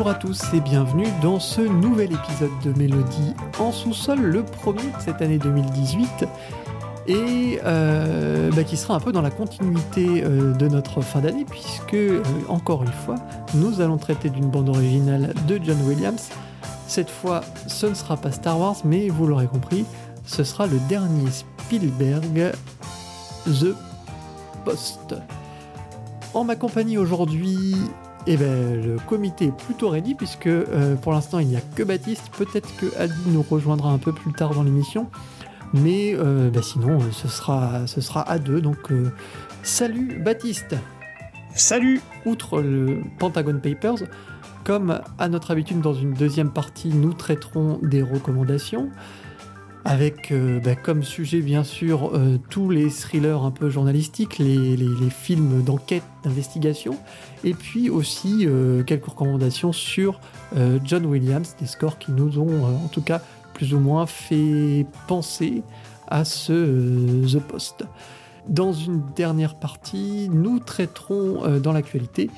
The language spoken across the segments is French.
Bonjour à tous et bienvenue dans ce nouvel épisode de Mélodie en sous-sol, le premier de cette année 2018 et euh, bah, qui sera un peu dans la continuité euh, de notre fin d'année puisque euh, encore une fois nous allons traiter d'une bande originale de John Williams. Cette fois ce ne sera pas Star Wars mais vous l'aurez compris ce sera le dernier Spielberg The Post. En ma compagnie aujourd'hui eh ben, le comité est plutôt ready puisque euh, pour l'instant il n'y a que Baptiste. Peut-être que Adi nous rejoindra un peu plus tard dans l'émission. Mais euh, bah, sinon ce sera, ce sera à deux. Donc euh, salut Baptiste. Salut Outre le Pentagon Papers, comme à notre habitude dans une deuxième partie, nous traiterons des recommandations avec euh, bah, comme sujet bien sûr euh, tous les thrillers un peu journalistiques, les, les- les films d'enquête, d'investigation, et puis aussi euh, quelques recommandations sur euh, John Williams, des scores qui nous ont euh, en tout cas plus ou moins fait penser à ce The Post. Dans une dernière partie, nous traiterons dans l'actualité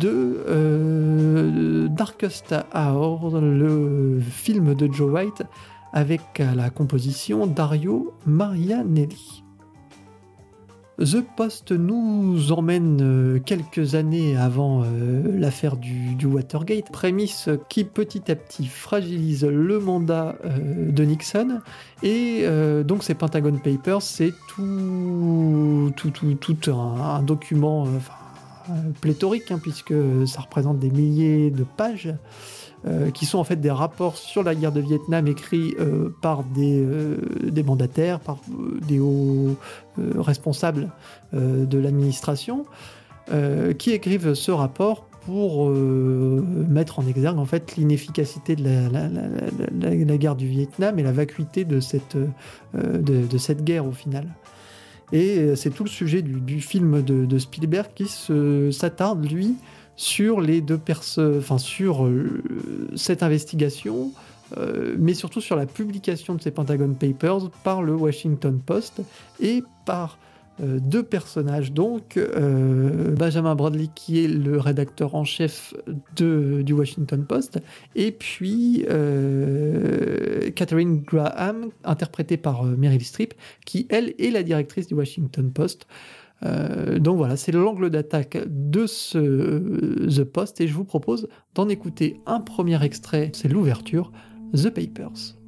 de Darkest Hour, le film de Joe White avec la composition Dario Marianelli. The Post nous emmène euh, quelques années avant euh, l'affaire du, Watergate, prémisse qui petit à petit fragilise le mandat euh, de Nixon. Et donc ces Pentagon Papers, c'est tout, tout, tout, tout un, document pléthorique, hein, puisque ça représente des milliers de pages euh, qui sont en fait des rapports sur la guerre de Vietnam écrits euh, par des, euh, des mandataires, par des hauts responsables de l'administration, qui écrivent ce rapport pour mettre en exergue en fait l'inefficacité de la, guerre du Vietnam et la vacuité de cette, de, cette guerre au final. Et c'est tout le sujet du, film de, Spielberg qui s'attarde, lui, sur les deux personnes, sur euh, cette investigation, euh, mais surtout sur la publication de ces Pentagon Papers par le Washington Post et par euh, deux personnages, donc Benjamin Bradley qui est le rédacteur en chef de, du Washington Post, et puis Catherine Graham, interprétée par Meryl Streep, qui elle est la directrice du Washington Post. Euh, donc voilà, c'est l'angle d'attaque de ce euh, The Post et je vous propose d'en écouter un premier extrait, c'est l'ouverture, The Papers.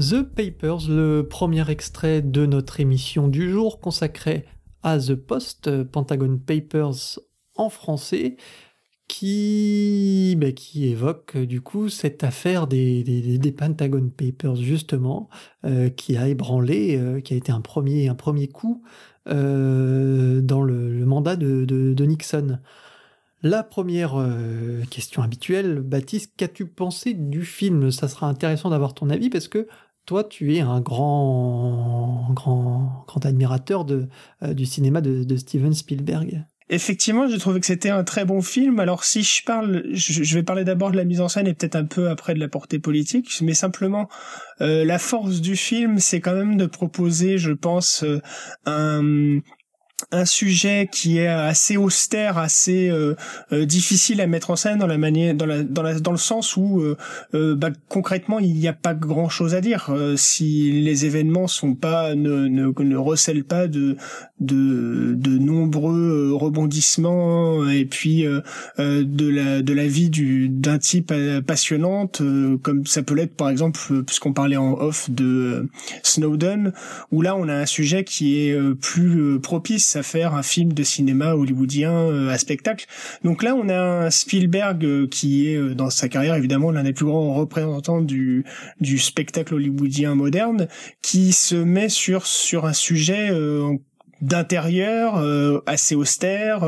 The Papers, le premier extrait de notre émission du jour consacrée à The Post, Pentagon Papers en français, qui, qui évoque du coup cette affaire des, Pentagon Papers justement, euh, qui a ébranlé, euh, qui a été un premier, un premier coup euh, dans le, mandat de, Nixon. La première question habituelle, Baptiste, qu'as-tu pensé du film? Ça sera intéressant d'avoir ton avis parce que toi, tu es un grand, grand, grand admirateur euh, du cinéma de, Steven Spielberg. Effectivement, j'ai trouvé que c'était un très bon film. Alors si je parle, je, vais parler d'abord de la mise en scène et peut-être un peu après de la portée politique, mais simplement euh, la force du film, c'est quand même de proposer, je pense, euh, un un sujet qui est assez austère, assez euh, euh, difficile à mettre en scène dans la manière, dans la, dans, la, dans le sens où euh, bah, concrètement il n'y a pas grand chose à dire. Si les événements sont pas ne, ne, ne recèlent pas de de, de nombreux rebondissements et puis de la de la vie du d'un type passionnante comme ça peut l'être par exemple puisqu'on parlait en off de Snowden où là on a un sujet qui est plus propice à faire un film de cinéma hollywoodien euh, à spectacle. Donc là, on a un Spielberg euh, qui est euh, dans sa carrière évidemment l'un des plus grands représentants du du spectacle hollywoodien moderne, qui se met sur sur un sujet d'intérieur assez austère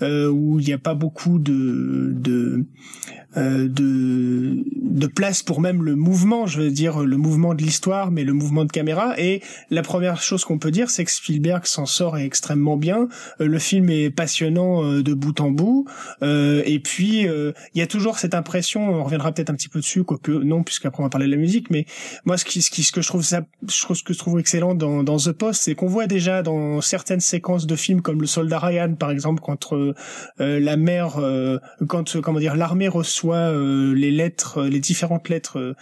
où il n'y a pas beaucoup de de euh, de, de place pour même le mouvement, je veux dire le mouvement de l'histoire, mais le mouvement de caméra. Et la première chose qu'on peut dire, c'est que Spielberg s'en sort extrêmement bien. Euh, le film est passionnant euh, de bout en bout. et puis il y a toujours cette impression, on reviendra peut-être un petit peu dessus, quoique non, puisqu'après on va parler de la musique. Mais moi, ce qui, ce, qui, ce que je trouve ça, ce que je trouve excellent dans, dans The Post, c'est qu'on voit déjà dans certaines séquences de films comme le Soldat Ryan, par exemple, quand la mer, quand comment dire, l'armée reçoit euh, les lettres, les différentes lettres euh,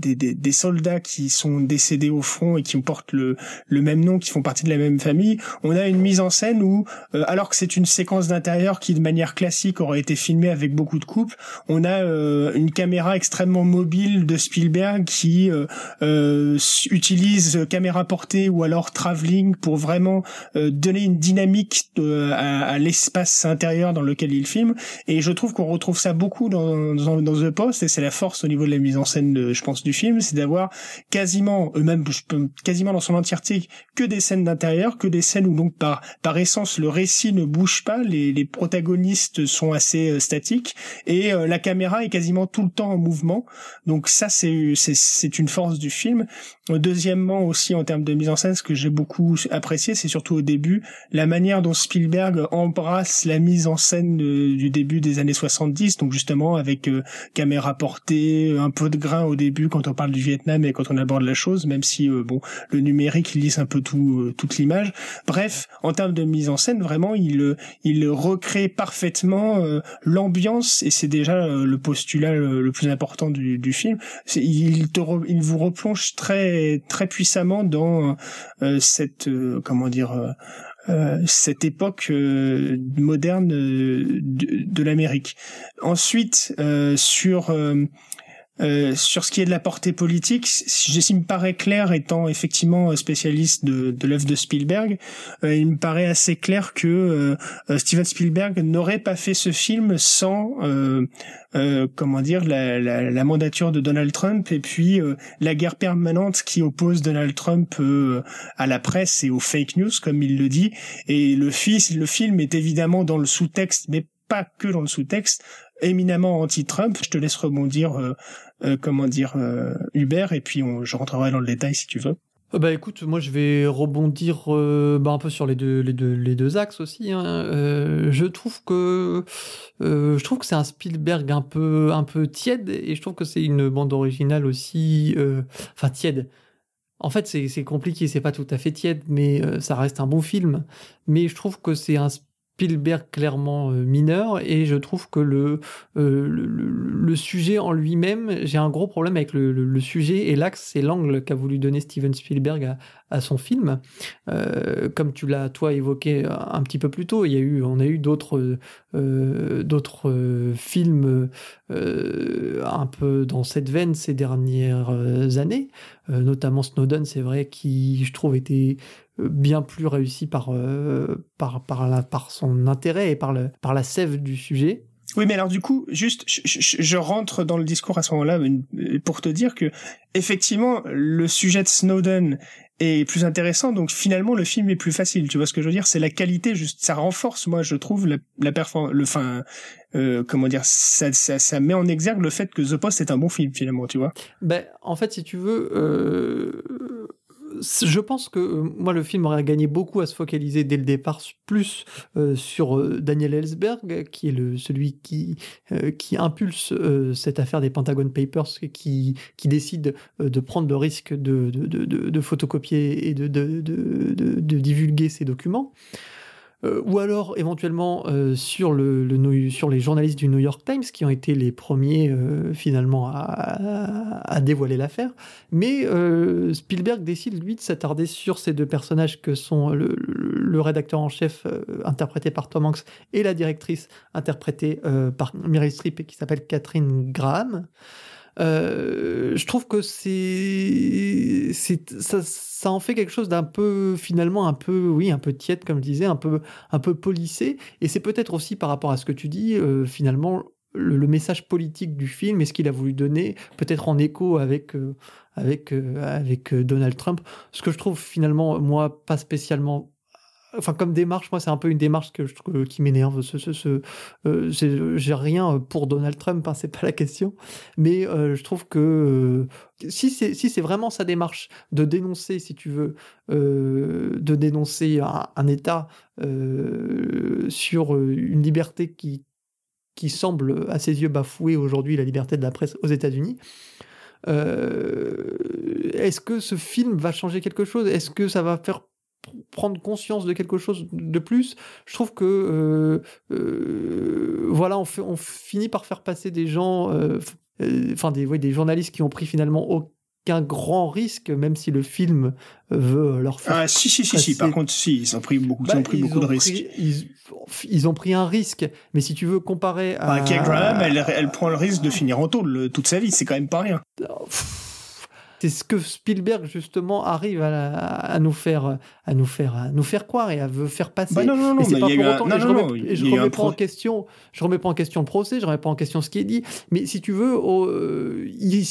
des, des, des, soldats qui sont décédés au front et qui portent le, le même nom, qui font partie de la même famille, on a une mise en scène où, euh, alors que c'est une séquence d'intérieur qui de manière classique aurait été filmée avec beaucoup de coupes, on a euh, une caméra extrêmement mobile de Spielberg qui euh, utilise caméra portée ou alors travelling pour vraiment donner une dynamique à, à l'espace intérieur dans lequel il filme. Et je trouve qu'on retrouve ça beaucoup dans, dans, dans The Post et c'est la force au niveau de la mise en scène, de, je pense, du film, c'est d'avoir quasiment, eux-mêmes, quasiment dans son entièreté, que des scènes d'intérieur, que des scènes où donc par par essence le récit ne bouge pas, les, les protagonistes sont assez euh, statiques et euh, la caméra est quasiment tout le temps en mouvement. Donc ça c'est c'est une force du film. Deuxièmement aussi en termes de mise en scène, ce que j'ai beaucoup apprécié, c'est surtout au début la manière dont Spielberg embrasse la mise en scène du début des années 70, donc justement avec euh, caméra portée, un peu de grain au début quand on parle du Vietnam et quand on aborde la chose, même si euh, bon le numérique lisse un peu tout euh, toute l'image. Bref, en termes de mise en scène, vraiment il il recrée parfaitement l'ambiance et c'est déjà le postulat le, plus important du, du film. Il te il vous replonge très très puissamment dans euh, cette euh, comment dire euh, cette époque moderne de, de l'Amérique. Ensuite, sur Euh, sur ce qui est de la portée politique, il me paraît clair, étant effectivement spécialiste de, de l'œuvre de Spielberg, euh, il me paraît assez clair que euh, Steven Spielberg n'aurait pas fait ce film sans, comment dire, la, la, la, mandature de Donald Trump et puis la guerre permanente qui oppose Donald Trump à la presse et aux fake news, comme il le dit. Et le, le film est évidemment dans le sous-texte, mais pas que dans le sous-texte, éminemment anti-Trump. Je te laisse rebondir, euh, euh, comment dire, euh, Hubert, et puis je rentrerai dans le détail si tu veux. Bah écoute, moi je vais rebondir bah, un peu sur les deux, les deux, les deux axes aussi. Hein. je trouve que je trouve que c'est un Spielberg un peu un peu tiède et je trouve que c'est une bande originale aussi, enfin tiède. En fait, c'est compliqué, c'est pas tout à fait tiède, mais ça reste un bon film. Mais je trouve que c'est un clairement euh, mineur et je trouve que le, euh, le, sujet en lui-même, j'ai un gros problème avec le, sujet et l'axe et l'angle qu'a voulu donner Steven Spielberg à, son film. Euh, comme tu l'as toi évoqué un petit peu plus tôt, il y a eu, on a eu d'autres d'autres films un peu dans cette veine ces dernières années, notamment Snowden, c'est vrai, qui je trouve était bien plus réussi par, euh, par, par, la, par son intérêt et par, le, par la sève du sujet. Oui, mais alors du coup, juste, je, rentre dans le discours à ce moment-là pour te dire que effectivement, le sujet de Snowden est plus intéressant, donc finalement le film est plus facile. Tu vois ce que je veux dire? C'est la qualité, juste, ça renforce, moi, je trouve la, performance, le, enfin, euh, comment dire, ça, ça, ça, met en exergue le fait que The Post est un bon film finalement, tu vois? Ben, en fait, si tu veux. Euh je pense que euh, moi le film aurait gagné beaucoup à se focaliser dès le départ plus euh, sur euh, Daniel Ellsberg qui est le celui qui qui impulse cette affaire des Pentagon Papers qui qui décide de prendre le risque de de, de, photocopier et de, de divulguer ces documents. Euh, ou alors éventuellement euh, sur, le, sur les journalistes du New York Times qui ont été les premiers euh, finalement à, dévoiler l'affaire. Mais Spielberg décide lui de s'attarder sur ces deux personnages que sont le, rédacteur en chef interprété par Tom Hanks et la directrice interprétée par Meryl Streep et qui s'appelle Catherine Graham. Euh, je trouve que c'est, ça, en fait quelque chose d'un peu finalement un peu, oui, un peu tiède comme je disais, un peu, un peu polissé. Et c'est peut-être aussi par rapport à ce que tu dis, euh, finalement le, message politique du film et ce qu'il a voulu donner, peut-être en écho avec euh, avec avec Donald Trump. Ce que je trouve finalement moi pas spécialement enfin comme démarche moi c'est un peu une démarche que trouve qui m'énerve ce, ce, euh, rien pour Donald Trump hein, c'est pas la question. Mais euh, je trouve que euh, si c'est si c'est vraiment sa démarche de dénoncer si tu veux de dénoncer un, État sur une liberté qui qui semble à ses yeux bafouer aujourd'hui la liberté de la presse aux États-Unis est-ce que ce film va changer quelque chose? Est-ce que ça va faire prendre conscience de quelque chose de plus, je trouve que euh, euh, voilà, on, fait, on finit par faire passer des gens, euh, enfin des, des journalistes qui ont pris finalement aucun grand risque, même si le film veut leur faire. Ah si si si si. Par contre, si ils ont pris beaucoup, ils ont bah, pris beaucoup de risques. Ils, ont pris un risque, mais si tu veux comparer à. Bah, Graham, elle, elle, prend le risque de finir en tôle toute sa vie, c'est quand même pas rien. C'est ce que Spielberg justement arrive à, nous faire, à nous faire, à nous faire croire et à veut faire passer. Bah non, non, non, mais pas pour autant. je remets, je remets pas en question, je remets pas en question le procès, je remets pas en question ce qui est dit. Mais si tu veux, euh, il,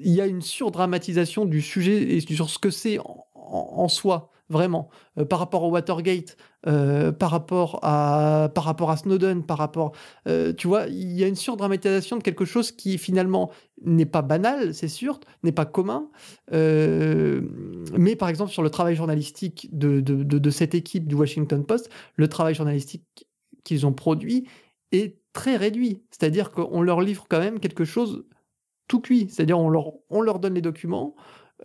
y a une surdramatisation du sujet et sur ce que c'est en, soi vraiment, euh, par rapport au Watergate, euh, par, rapport à, par rapport à Snowden, par rapport... Euh, tu vois, il y a une surdramatisation de quelque chose qui finalement n'est pas banal, c'est sûr, n'est pas commun, mais par exemple sur le travail journalistique de, de, de, cette équipe du Washington Post, le travail journalistique qu'ils ont produit est très réduit. C'est-à-dire qu'on leur livre quand même quelque chose tout cuit. C'est-à-dire on leur, on leur donne les documents,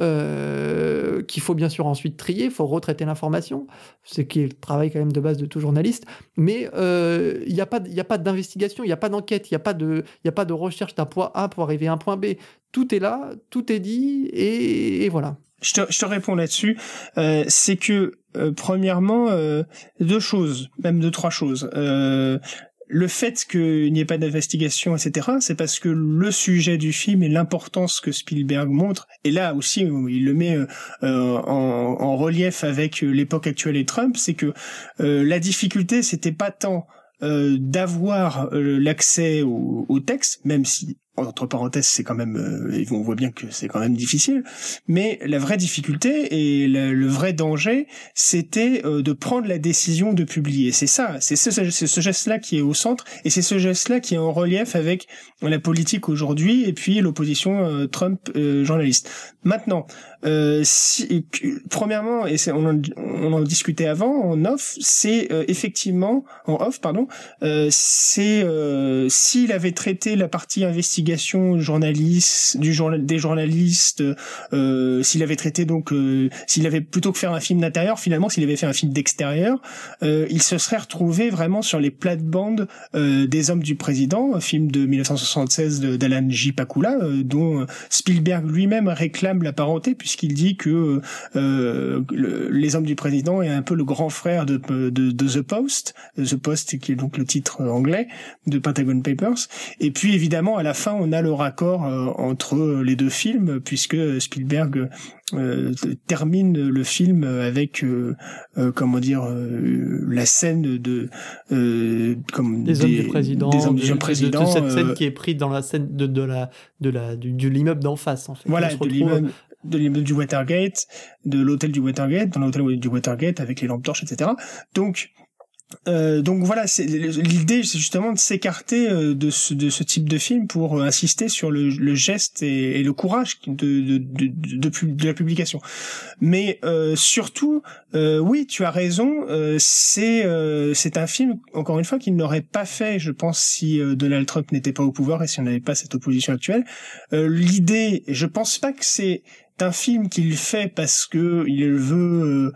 euh, qu'il faut bien sûr ensuite trier, il faut retraiter l'information, ce qui est le travail quand même de base de tout journaliste, mais euh, il n'y a pas, pas d'investigation, il n'y a pas d'enquête, il n'y a, pas de, a pas de recherche d'un point A pour arriver à un point B. Tout est là, tout est dit, et, voilà. Je te, je te réponds là-dessus. Euh, c'est que, premièrement, deux choses, même deux, trois choses. Le fait qu'il n'y ait pas d'investigation, etc., c'est parce que le sujet du film et l'importance que Spielberg montre, et là aussi il le met euh, en, relief avec l'époque actuelle et Trump, c'est que euh, la difficulté, c'était pas tant euh, d'avoir l'accès au, au, texte, même si entre parenthèses, c'est quand même, euh, on voit bien que c'est quand même difficile. Mais la vraie difficulté et le, vrai danger, c'était euh, de prendre la décision de publier. C'est ça, c'est ce, ce geste-là qui est au centre et c'est ce geste-là qui est en relief avec la politique aujourd'hui et puis l'opposition euh, Trump journaliste. Maintenant, si, premièrement, et on en, on en discutait avant en off, c'est effectivement en off, pardon, c'est s'il avait traité la partie investigation des journalistes, euh, s'il avait traité donc, euh, s'il avait plutôt que faire un film d'intérieur, finalement, s'il avait fait un film d'extérieur, euh, il se serait retrouvé vraiment sur les plates-bandes des hommes du président, un film de 1976 d'Alan J. Pakula, dont Spielberg lui-même réclame la parenté puisqu'il dit que les hommes du président est un peu le grand frère de The Post, The Post qui est donc le titre anglais de Pentagon Papers, et puis évidemment à la fin on a le raccord euh, entre les deux films, puisque Spielberg euh, termine le film avec euh, comment dire la scène de comme des, hommes du président des hommes du président de, cette scène qui est prise dans la scène de, de la de la du, l'immeuble d'en face en fait. Voilà de l'immeuble de l'immeuble du Watergate de l'hôtel du Watergate dans l'hôtel du Watergate avec les lampes torches etc donc euh, donc voilà, l'idée, c'est justement de s'écarter euh, de ce, de ce type de film pour euh, insister sur le, le geste et, le courage de, de, de, de, de la publication. Mais euh, surtout, oui, tu as raison, c'est c'est un film, encore une fois, qu'il n'aurait pas fait, je pense, si Donald Trump n'était pas au pouvoir et si on n'avait pas cette opposition actuelle. L'idée, je pense pas que c'est un film qu'il fait parce que il veut,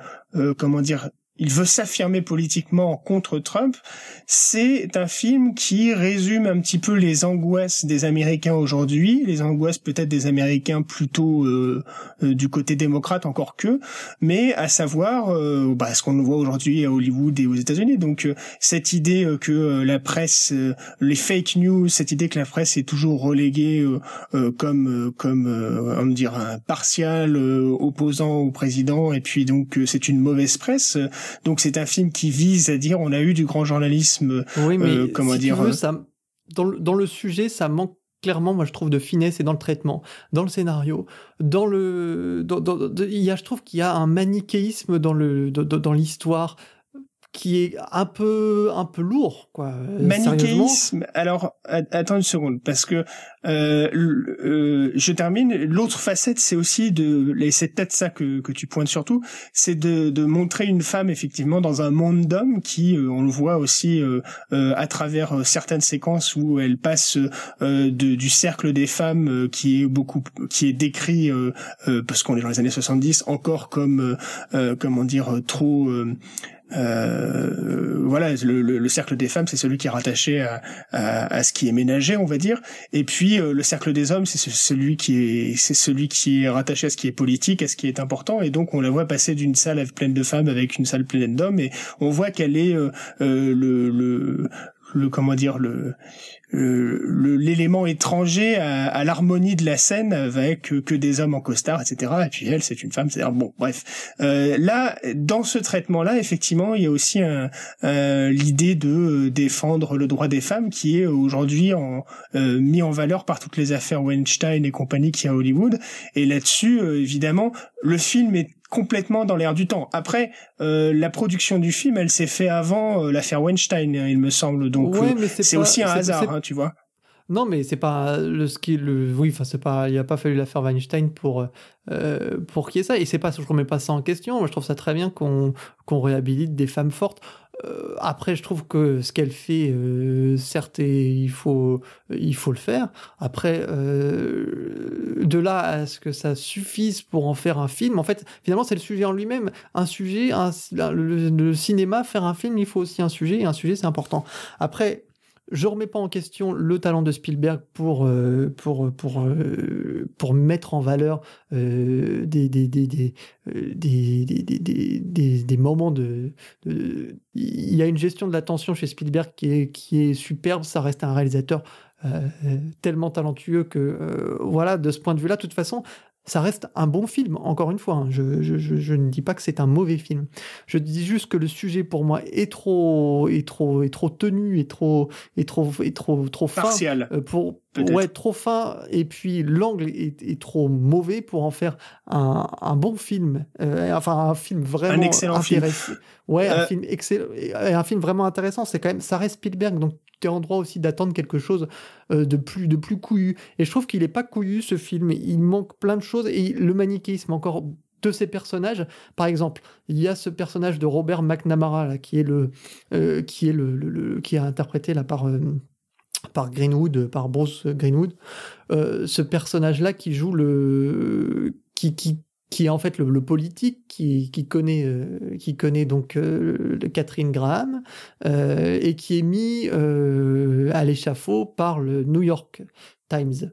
comment dire, il veut s'affirmer politiquement contre Trump, c'est un film qui résume un petit peu les angoisses des Américains aujourd'hui, les angoisses peut-être des Américains plutôt euh, euh, du côté démocrate encore que, mais à savoir euh, bah, ce qu'on voit aujourd'hui à Hollywood et aux États-Unis. Donc cette idée que la presse, les fake news, cette idée que la presse est toujours reléguée comme comme on dire un partial opposant au président et puis donc c'est une mauvaise presse donc c'est un film qui vise à dire on a eu du grand journalisme. Oui, mais euh, comment dire euh, ça, dans, le, dans le sujet, ça manque clairement, moi je trouve, de finesse et dans le traitement, dans le scénario, dans le, il y a, je trouve qu'il y a un manichéisme dans le, dans l'histoire qui est un peu un peu lourd quoi manichéisme. Alors attends une seconde parce que euh, euh, je termine. L'autre facette c'est aussi de et c'est peut-être ça que, que tu pointes surtout c'est de, de montrer une femme effectivement dans un monde d'hommes qui euh, on le voit aussi euh, euh, à travers certaines séquences où elle passe de, du cercle des femmes qui est beaucoup qui est décrit parce qu'on est dans les années 70 encore comme comment dire trop euh, voilà, le, le, cercle des femmes, c'est celui qui est rattaché à, à, à, ce qui est ménager, on va dire. Et puis euh, le cercle des hommes, c'est celui qui est, c'est celui qui est rattaché à ce qui est politique, à ce qui est important. Et donc on la voit passer d'une salle pleine de femmes avec une salle pleine d'hommes, et on voit qu'elle est euh, euh le, le, le comment dire le l'élément étranger à, à l'harmonie de la scène avec que, des hommes en costard, etc. Et puis elle, c'est une femme. C'est bon, bref. Euh, là, dans ce traitement-là, effectivement, il y a aussi un, l'idée de défendre le droit des femmes qui est aujourd'hui en, euh, mis en valeur par toutes les affaires Weinstein et compagnie qui a à Hollywood. Et là-dessus, euh, évidemment, le film est complètement dans l'air du temps. Après, euh, la production du film, elle s'est fait avant euh, l'affaire Weinstein, hein, il me semble. Donc euh, c'est aussi un hasard, hein, tu vois. Non, mais c'est pas le skill. Le, oui, enfin, c'est pas. Il a pas fallu l'affaire Weinstein pour pour qu'il y ait ça. Et c'est pas. Je remets pas ça en question. Moi, je trouve ça très bien qu'on qu'on réhabilite des femmes fortes. Euh, après, je trouve que ce qu'elle fait, euh, certes, il faut, il faut le faire. Après, euh, de là à ce que ça suffise pour en faire un film, en fait, finalement, c'est le sujet en lui-même. Un sujet, un, le, cinéma, faire un film, il faut aussi un sujet, et un sujet, c'est important. Après, je remets pas en question le talent de Spielberg pour, euh, pour, pour, euh, pour mettre en valeur euh, des, moments de, Il y a une gestion de l'attention chez Spielberg qui est, qui est superbe. Ça reste un réalisateur tellement talentueux que, voilà, de ce point de vue-là, de toute façon, ça reste un bon film, encore une fois. Hein. Je, je, je, ne dis pas que c'est un mauvais film. Je dis juste que le sujet pour moi est trop, est trop, est trop tenu, est trop, est trop, est trop, trop fin. Partial. Euh, pour, ouais, trop fin. Et puis l'angle est, est, trop mauvais pour en faire un, un bon film. Euh, enfin, un film vraiment un excellent film. Ouais, un euh, film excellent, un film vraiment intéressant. C'est quand même, ça reste Spielberg, donc tu es en droit aussi d'attendre quelque chose euh, de plus de plus couillu. Et je trouve qu'il est pas couillu ce film. Il manque plein de choses et le manichéisme encore de ces personnages. Par exemple, il y a ce personnage de Robert McNamara qui est le euh, qui est le, qui a interprété là par euh, par Greenwood, par Bruce Greenwood, ce personnage-là qui joue le qui est en fait le, politique qui, connaît euh, qui connaît donc euh, Catherine Graham euh, et qui est mis à l'échafaud par le New York Times.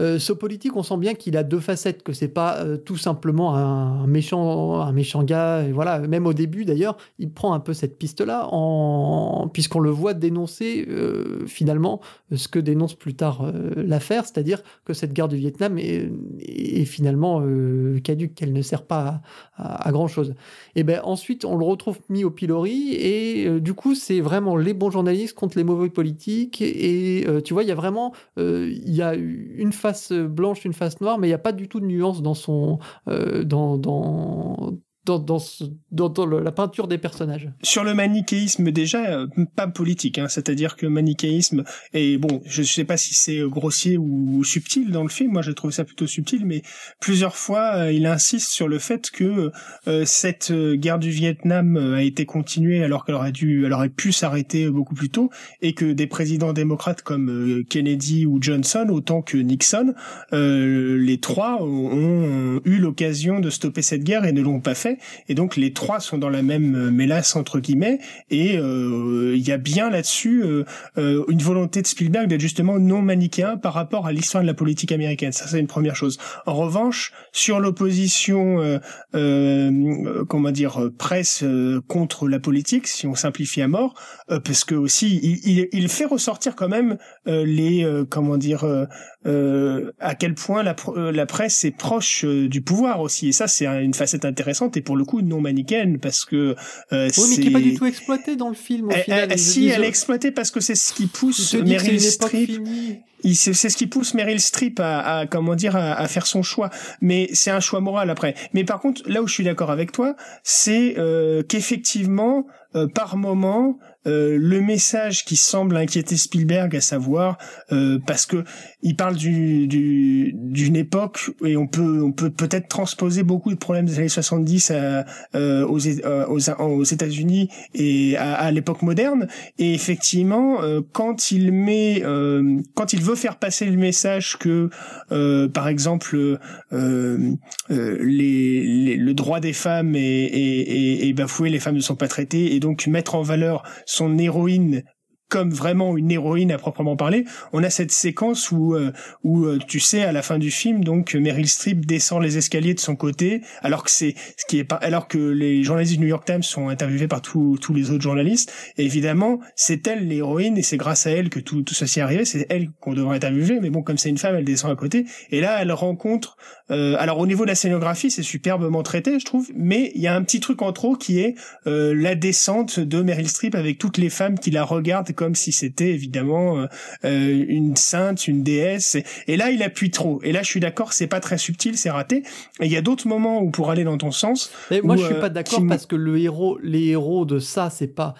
Euh, ce politique, on sent bien qu'il a deux facettes, que c'est pas euh, tout simplement un, méchant, un méchant gars. Et voilà, même au début d'ailleurs, il prend un peu cette piste-là, puisqu'on le voit dénoncer euh, finalement ce que dénonce plus tard l'affaire, c'est-à-dire que cette guerre du Vietnam est, finalement caduque, qu'elle ne sert pas à, à, grand chose. Et ben ensuite, on le retrouve mis au pilori, et du coup, c'est vraiment les bons journalistes contre les mauvais politiques. Et tu vois, il y a vraiment, il y a une face blanche, une face noire, mais il n'y a pas du tout de nuance dans son, euh, dans, dans, dans, dans, la peinture des personnages. Sur le manichéisme déjà, euh, pas politique, hein, c'est-à-dire que manichéisme, et bon, je sais pas si c'est grossier ou, subtil dans le film, moi je trouve ça plutôt subtil, mais plusieurs fois euh, il insiste sur le fait que euh, cette guerre du Vietnam a été continuée alors qu'elle aurait dû, elle aurait pu s'arrêter beaucoup plus tôt, et que des présidents démocrates comme Kennedy ou Johnson, autant que Nixon, les trois ont, ont eu l'occasion de stopper cette guerre et ne l'ont pas fait et donc les trois sont dans la même euh, mélasse entre guillemets, et euh, il y a bien là-dessus euh, une volonté de Spielberg d'être justement non manichéen par rapport à l'histoire de la politique américaine. Ça, c'est une première chose. En revanche, sur l'opposition, comment dire, presse contre la politique, si on simplifie à mort, parce que aussi il, il, fait ressortir quand même les, comment dire, à quel point la, la presse est proche du pouvoir aussi. Et ça, c'est une facette intéressante. Et pour le coup non manichéenne parce que euh, oui, mais qui est pas du tout exploité dans le film. Au elle, final, elle, si elle est exploitée parce que c'est ce qui pousse Meryl Streep. C'est ce qui pousse Meryl Streep à, à comment dire à, à, faire son choix, mais c'est un choix moral après. Mais par contre, là où je suis d'accord avec toi, c'est euh, qu'effectivement, euh, par moment, euh, le message qui semble inquiéter Spielberg, à savoir euh, parce que il parle du, d'une époque et on peut on peut peut-être transposer beaucoup de problèmes des années 70 à, euh, aux, aux, aux États-Unis et à, à l'époque moderne. Et effectivement quand il met quand il veut faire passer le message que par exemple les, le droit des femmes est, est, est, bafoué les femmes ne sont pas traitées et donc mettre en valeur son héroïne comme vraiment une héroïne à proprement parler. On a cette séquence où euh, où euh, tu sais à la fin du film donc Meryl Streep descend les escaliers de son côté alors que c'est ce qui est pas alors que les journalistes du New York Times sont interviewés par tous tous les autres journalistes évidemment c'est elle l'héroïne et c'est grâce à elle que tout tout ceci est arrivé c'est elle qu'on devrait interviewer mais bon comme c'est une femme elle descend à côté et là elle rencontre euh, alors au niveau de la scénographie c'est superbement traité je trouve mais il y a un petit truc en trop qui est la descente de Meryl Streep avec toutes les femmes qui la regardent si c'était évidemment euh, euh, une sainte, une déesse. Et, là, il appuie trop. Et là, je suis d'accord, c'est pas très subtil, c'est raté. Et il y a d'autres moments où pour aller dans ton sens. Mais moi, je suis pas euh, d'accord parce que le héros, les héros de ça, c'est pas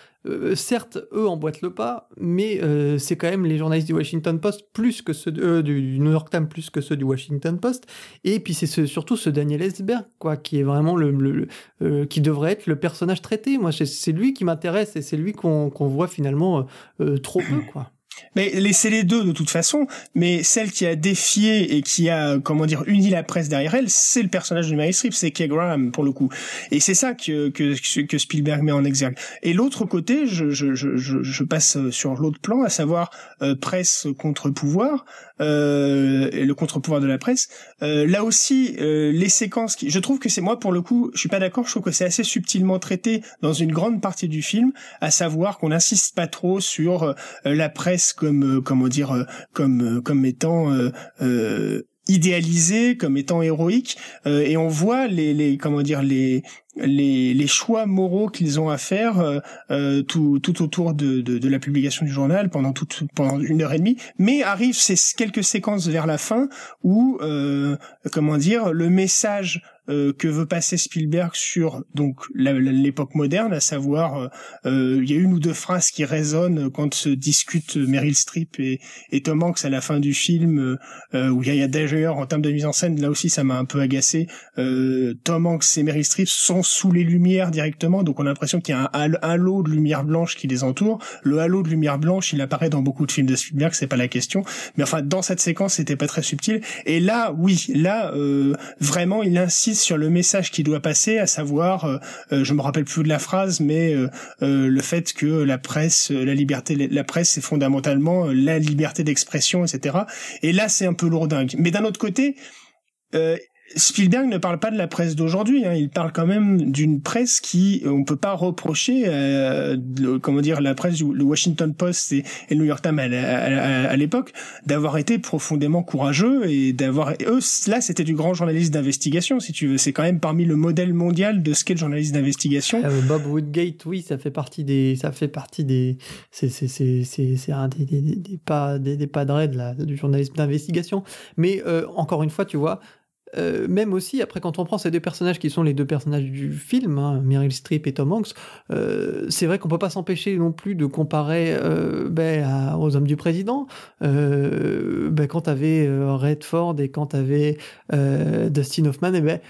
certes, eux emboîtent le pas, mais c'est quand même les journalistes du Washington Post plus que ceux du New York Times plus que ceux du Washington Post. Et puis c'est surtout ce Daniel Esberg, quoi, qui est vraiment le, qui devrait être le personnage traité. Moi, c'est lui qui m'intéresse et c'est lui qu'on voit finalement trop peu, quoi. Mais laissez les deux de toute façon, mais celle qui a défié et qui a, comment dire, uni la presse derrière elle, c'est le personnage de Mary Streep, c'est Kay Graham pour le coup. Et c'est ça que, que, que Spielberg met en exergue. Et l'autre côté, je, je, je, je, passe sur l'autre plan, à savoir euh, presse contre pouvoir, et le contre-pouvoir de la presse. Euh, là aussi, euh, les séquences, qui, je trouve que c'est moi pour le coup, je suis pas d'accord, je trouve que c'est assez subtilement traité dans une grande partie du film, à savoir qu'on n'insiste pas trop sur euh, la presse comme, comment dire, comme comme étant idéalisé comme étant héroïque et on voit les, les comment dire les les, les choix moraux qu'ils ont à faire euh, euh, tout, tout autour de, de, de, la publication du journal pendant toute pendant une heure et demie. Mais arrivent ces quelques séquences vers la fin où euh, comment dire le message euh, que veut passer Spielberg sur donc l'époque moderne, à savoir euh, euh, il y a une ou deux phrases qui résonnent quand se discutent Meryl Streep et, Tom Hanks à la fin du film, où il y a, d'ailleurs en termes de mise en scène, là aussi ça m'a un peu agacé. Tom Hanks et Meryl Streep sont sous les lumières directement, donc on a l'impression qu'il y a un halo de lumière blanche qui les entoure. Le halo de lumière blanche, il apparaît dans beaucoup de films de Spielberg, c'est pas la question, mais enfin dans cette séquence c'était pas très subtil. Et là, oui, là vraiment il insiste sur le message qui doit passer, à savoir, euh, euh, je me rappelle plus de la phrase, mais euh, le fait que la presse, la liberté, la presse, c'est fondamentalement la liberté d'expression, etc. Et là, c'est un peu lourdingue. Mais d'un autre côté, Spielberg ne parle pas de la presse d'aujourd'hui, hein. il parle quand même d'une presse qui, on peut pas reprocher, euh, comment dire, la presse, le Washington Post et, le New York Times à, l'époque, d'avoir été profondément courageux et d'avoir, eux, là, c'était du grand journaliste d'investigation, si tu veux. C'est quand même parmi le modèle mondial de ce qu'est le journaliste d'investigation. Ah, Bob Woodgate, oui, ça fait partie des, ça fait partie des, c'est, c'est, c'est, c'est, un des, des, des, pas, des, des padres de la, du journalisme d'investigation. Mais euh, encore une fois, tu vois, euh, même aussi, après, quand on prend ces deux personnages qui sont les deux personnages du film, hein, Meryl Streep et Tom Hanks, euh, c'est vrai qu'on peut pas s'empêcher non plus de comparer euh, ben, aux hommes du président. Ben, quand tu avais Redford et quand tu avais Dustin Hoffman, et eh ben,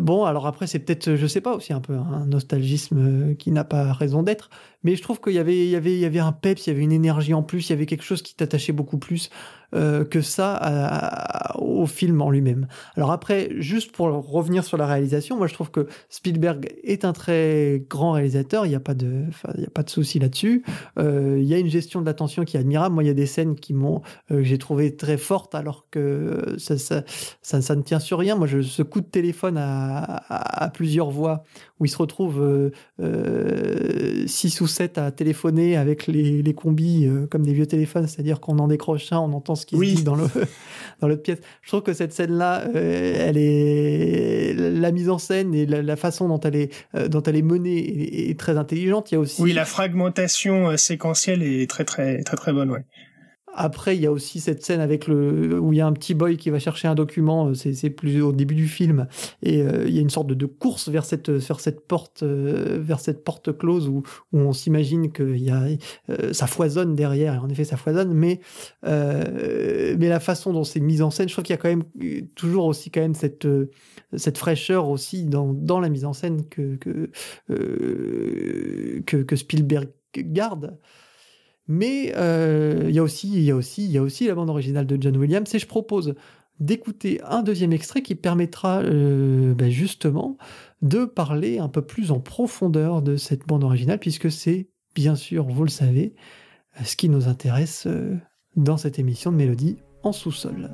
bon, alors après, c'est peut-être, je sais pas, aussi un peu un nostalgisme qui n'a pas raison d'être, mais je trouve qu'il y avait, il y avait, il y avait un peps, il y avait une énergie en plus, il y avait quelque chose qui t'attachait beaucoup plus euh, que ça au film en lui-même. Alors après, juste pour revenir sur la réalisation, moi je trouve que Spielberg est un très grand réalisateur, il n'y a pas de, il y a pas de souci là-dessus. il y a une gestion de l'attention qui est admirable. Moi, il y a des scènes qui m'ont, que j'ai trouvé très fortes alors que ça, ça, ça, ça, ne tient sur rien. Moi, je, ce coup de télé téléphone à, plusieurs voix, où il se retrouve 6 euh, euh, ou 7 à téléphoner avec les, les combis euh, comme des vieux téléphones, c'est-à-dire qu'on en décroche un, on entend ce qui se dit dans le dans l'autre pièce. Je trouve que cette scène-là, elle est la mise en scène et la, façon dont elle est dont elle est menée est, très intelligente. Il y a aussi oui la fragmentation séquentielle est très très très très bonne, ouais. Après, il y a aussi cette scène avec le où il y a un petit boy qui va chercher un document. Euh, c'est plus au début du film et euh, il y a une sorte de, course vers cette vers cette porte euh, vers cette porte close où, où on s'imagine que y a ça foisonne derrière. Et en effet, ça foisonne, mais mais la façon dont c'est mis en scène, je trouve qu'il y a quand même toujours aussi quand même cette cette fraîcheur aussi dans dans la mise en scène que que que, que Spielberg garde. Mais euh, il y a aussi, il aussi, il aussi la bande originale de John Williams. Et je propose d'écouter un deuxième extrait qui permettra euh, ben justement de parler un peu plus en profondeur de cette bande originale, puisque c'est bien sûr, vous le savez, ce qui nous intéresse euh, dans cette émission de Mélodie en sous-sol.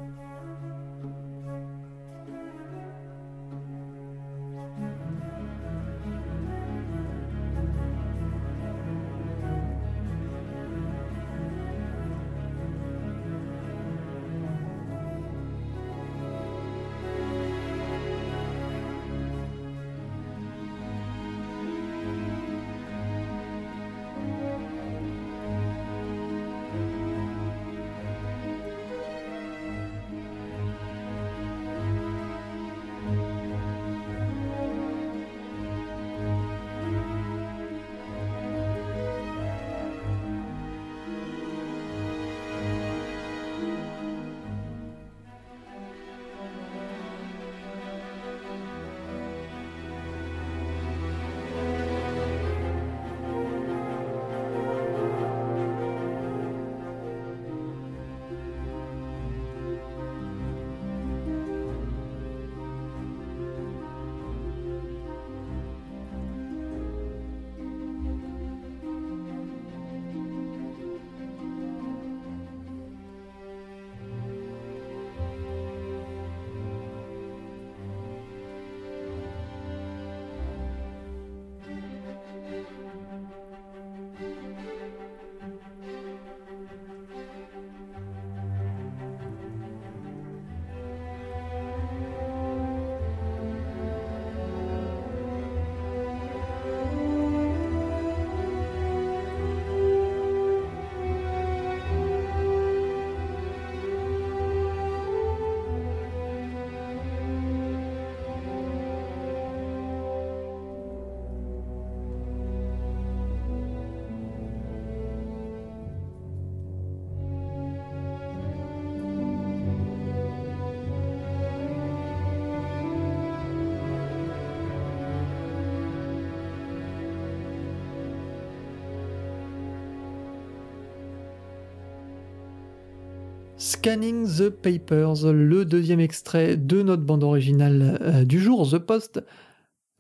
Scanning the Papers, le deuxième extrait de notre bande originale euh, du jour, The Post.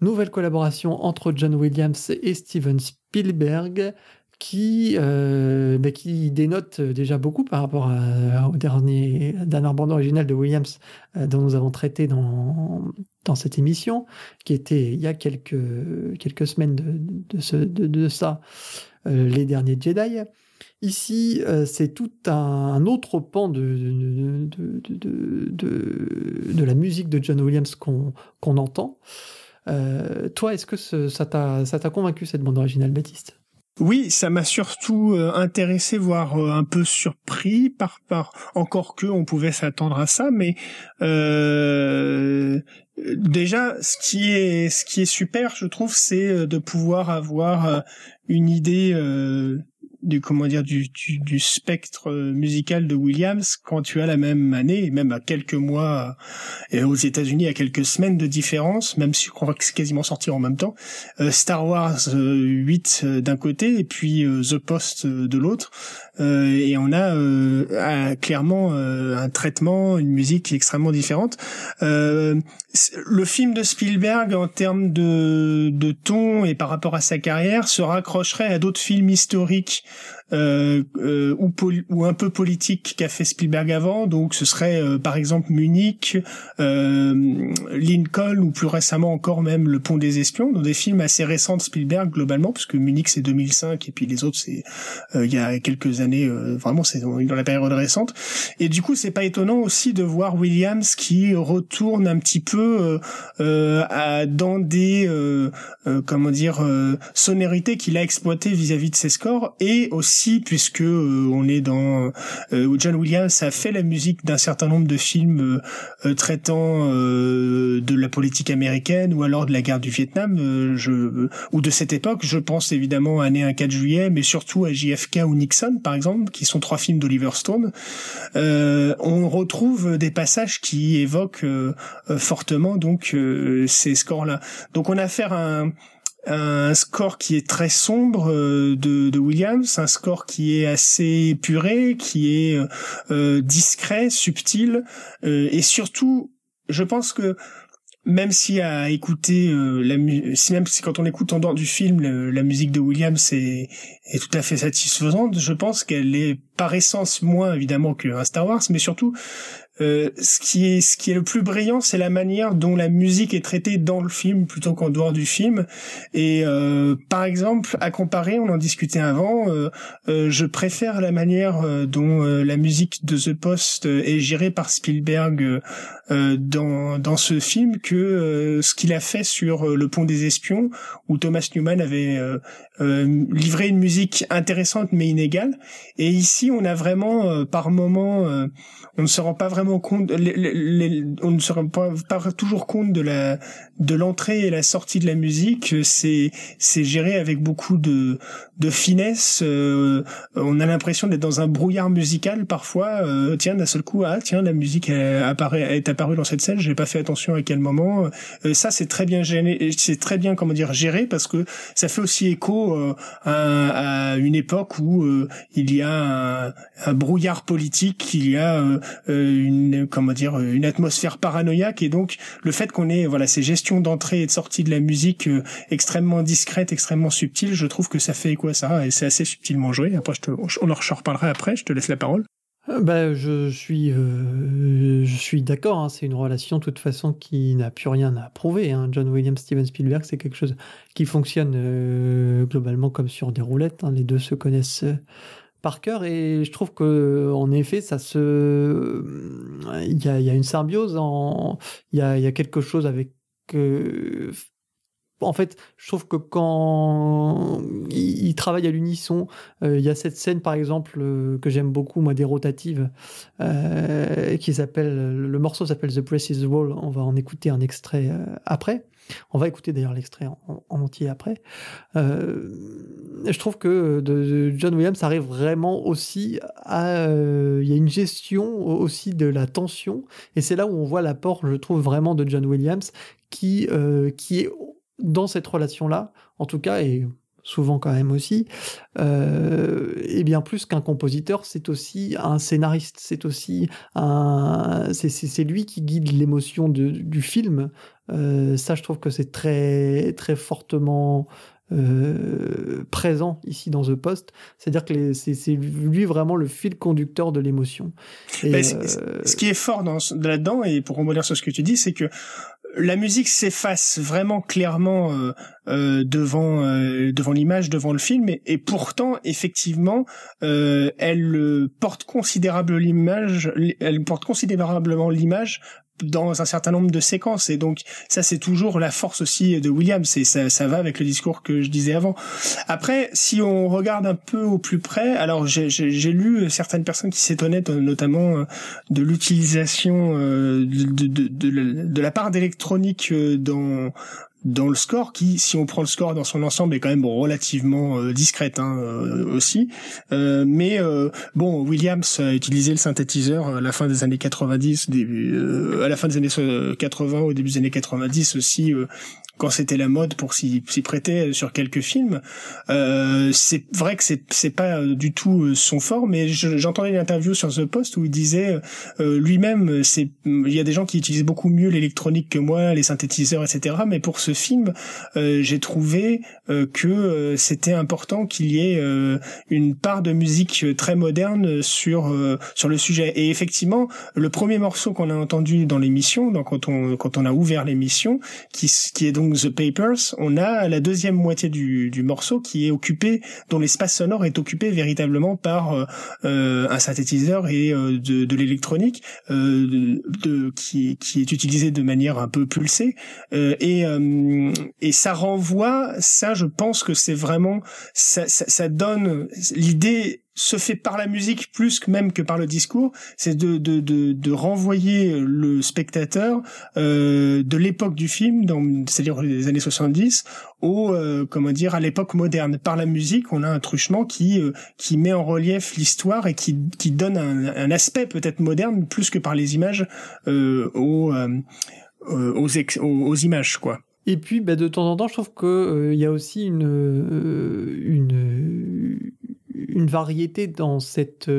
Nouvelle collaboration entre John Williams et Steven Spielberg qui, euh, dénote déjà beaucoup par rapport à, au dernier, dernière bande originale de Williams euh, dont nous avons traité dans, cette émission, qui était il y a quelques, semaines de, ça, les derniers Jedi. Ici, euh, c'est tout un, autre pan de, de, la musique de John Williams qu'on entend. Euh, toi, est-ce que ça t'a convaincu cette bande originale, Baptiste? Oui, ça m'a surtout euh, intéressé, voire un peu surpris par par encore que on pouvait s'attendre à ça, mais déjà ce qui est ce qui est super, je trouve, c'est de pouvoir avoir une idée du comment dire du, du, spectre euh, musical de Williams quand tu as la même année même à quelques mois et aux États-Unis à quelques semaines de différence même si que c'est quasiment sorti en même temps euh, Star Wars 8 euh, d'un côté et puis The Post de l'autre et on a clairement un traitement une musique extrêmement différente. Le film de Spielberg en termes de, de ton et par rapport à sa carrière se raccrocherait à d'autres films historiques euh, euh, ou, ou un peu politique qu'a fait Spielberg avant. Donc ce serait euh, par exemple Munich, Lincoln ou plus récemment encore même Le Pont des Espions, dans des films assez récents de Spielberg globalement, puisque Munich c'est 2005 et puis les autres c'est il y a quelques années. vraiment c'est dans la période récente. Et du coup c'est pas étonnant aussi de voir Williams qui retourne un petit peu à, dans des comment dire sonorités qu'il a exploitées vis-à-vis de ses scores et aussi puisque euh, on est dans euh, John Williams a fait la musique d'un certain nombre de films euh, traitant de la politique américaine ou alors de la guerre du Vietnam je ou de cette époque. Je pense évidemment à Né un 4 juillet mais surtout à JFK ou Nixon par exemple qui sont trois films d'Oliver Stone. On retrouve des passages qui évoquent fortement donc ces scores là donc on a affaire à un un score qui est très sombre euh, de, de, Williams, un score qui est assez épuré, qui est euh, euh, discret, subtil, et surtout, je pense que même si à écouter la si même si quand on écoute en dehors du film la musique de Williams est, est tout à fait satisfaisante, je pense qu'elle est par essence moins évidemment qu'un Star Wars, mais surtout euh, ce qui est ce qui est le plus brillant, c'est la manière dont la musique est traitée dans le film plutôt qu'en dehors du film. Et euh, par exemple, à comparer, on en discutait avant, euh, je préfère la manière dont la musique de The Post est gérée par Spielberg dans dans ce film que ce qu'il a fait sur Le Pont des Espions, où Thomas Newman avait livré une musique intéressante mais inégale. Et ici, on a vraiment par moment, on ne se rend pas vraiment compte, on ne se rend pas, toujours compte de la de l'entrée et la sortie de la musique. C'est c'est géré avec beaucoup de de finesse. Euh, on a l'impression d'être dans un brouillard musical parfois. Euh, tiens, d'un seul coup, ah tiens, la musique apparaît, est apparue dans cette scène. J'ai pas fait attention à quel moment. Euh, ça, c'est très bien géré, c'est très bien comment dire géré parce que ça fait aussi écho à, à, une époque où il y a un, un, brouillard politique, il y a une une comment dire une atmosphère paranoïaque et donc le fait qu'on ait voilà ces gestions d'entrée et de sortie de la musique euh, extrêmement discrètes, extrêmement subtiles, je trouve que ça fait quoi ça et c'est assez subtilement joué. Après je te, on en reparlera après, je te laisse la parole. Euh, bah, je suis, euh, je suis d'accord. Hein, c'est une relation, de toute façon, qui n'a plus rien à prouver. Hein. John Williams, Steven Spielberg, c'est quelque chose qui fonctionne globalement comme sur des roulettes. Hein. Les deux se connaissent par cœur et je trouve que en effet ça se il y a, une symbiose en il y a, quelque chose avec euh, en fait, je trouve que quand ils travaillent à l'unisson, euh, il y a cette scène par exemple euh, que j'aime beaucoup, moi, des rotatives, qui s'appelle, le morceau s'appelle The Press is Wall. On va en écouter un extrait après. On va écouter d'ailleurs l'extrait en, entier après. Euh, je trouve que John Williams arrive vraiment aussi à... Euh, il y a une gestion aussi de la tension, et c'est là où on voit l'apport, je trouve, vraiment de John Williams, qui, euh, qui est dans cette relation-là, en tout cas, et souvent quand même aussi. Euh, et bien plus qu'un compositeur, c'est aussi un scénariste, c'est aussi un, c'est lui qui guide l'émotion du film. Euh, ça, je trouve que c'est très très fortement euh, présent ici dans The Post. C'est-à-dire que c'est lui vraiment le fil conducteur de l'émotion. Euh, ce qui est fort là-dedans, et pour rebondir sur ce que tu dis, c'est que la musique s'efface vraiment clairement euh, euh devant euh, devant l'image, devant le film, et, pourtant effectivement, elle porte considérable l'image, elle porte considérablement l'image dans un certain nombre de séquences et donc ça c'est toujours la force aussi de Williams et ça, ça va avec le discours que je disais avant. Après si on regarde un peu au plus près, alors j'ai lu certaines personnes qui s'étonnaient notamment euh, de l'utilisation euh, de, de, de, de, la part d'électronique euh, dans dans le score qui, si on prend le score dans son ensemble, est quand même relativement euh, discrète hein, euh, aussi. Euh, mais bon, Williams a utilisé le synthétiseur à la fin des années 90, début, à la fin des années 80, au début des années 90 aussi quand c'était la mode pour s'y prêter sur quelques films. Euh, c'est vrai que c'est pas du tout euh, son fort, mais j'entendais une interview sur The Post où il disait euh, lui-même, il y a des gens qui utilisent beaucoup mieux l'électronique que moi, les synthétiseurs, etc. Mais pour ce film, euh, j'ai trouvé euh, que c'était important qu'il y ait une part de musique très moderne sur sur le sujet. Et effectivement, le premier morceau qu'on a entendu dans l'émission, donc quand on quand on a ouvert l'émission, qui qui est donc The Papers, on a la deuxième moitié du, morceau qui est occupé, dont l'espace sonore est occupé véritablement par euh, euh un synthétiseur et euh, de, l'électronique qui, est utilisé de manière un peu pulsée. Et, ça renvoie, ça je pense que c'est vraiment, ça, ça donne l'idée se fait par la musique plus que même que par le discours, c'est de, de, de, de, renvoyer le spectateur euh, de l'époque du film, c'est-à-dire les années 70, au euh, comment dire à l'époque moderne. Par la musique, on a un truchement qui euh, qui met en relief l'histoire et qui, qui donne un, un aspect peut-être moderne plus que par les images euh, aux, euh, aux, aux, images quoi. Et puis, bah, de temps en temps, je trouve qu'il il y a aussi une, une, une variété dans cette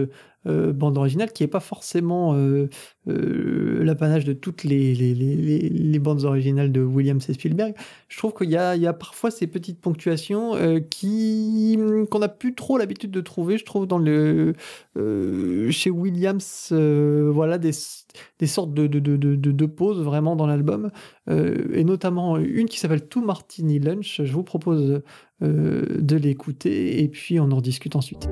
euh, euh, bande originale qui n'est pas forcément euh, l'apanage de toutes les, bandes originales de Williams et Spielberg. Je trouve qu'il y, a, parfois ces petites ponctuations qu'on n'a plus trop l'habitude de trouver. Je trouve dans le chez Williams, voilà des, sortes de, de, pauses vraiment dans l'album, et notamment une qui s'appelle To Martini Lunch. Je vous propose de l'écouter et puis on en discute ensuite.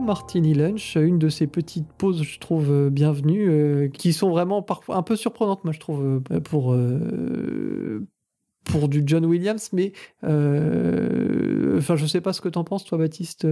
Martini Lunch, une de ces petites pauses, je trouve, bienvenues, qui sont vraiment parfois un peu surprenantes, moi, je trouve, pour, pour du John Williams, mais enfin, je sais pas ce que t'en penses, toi, Baptiste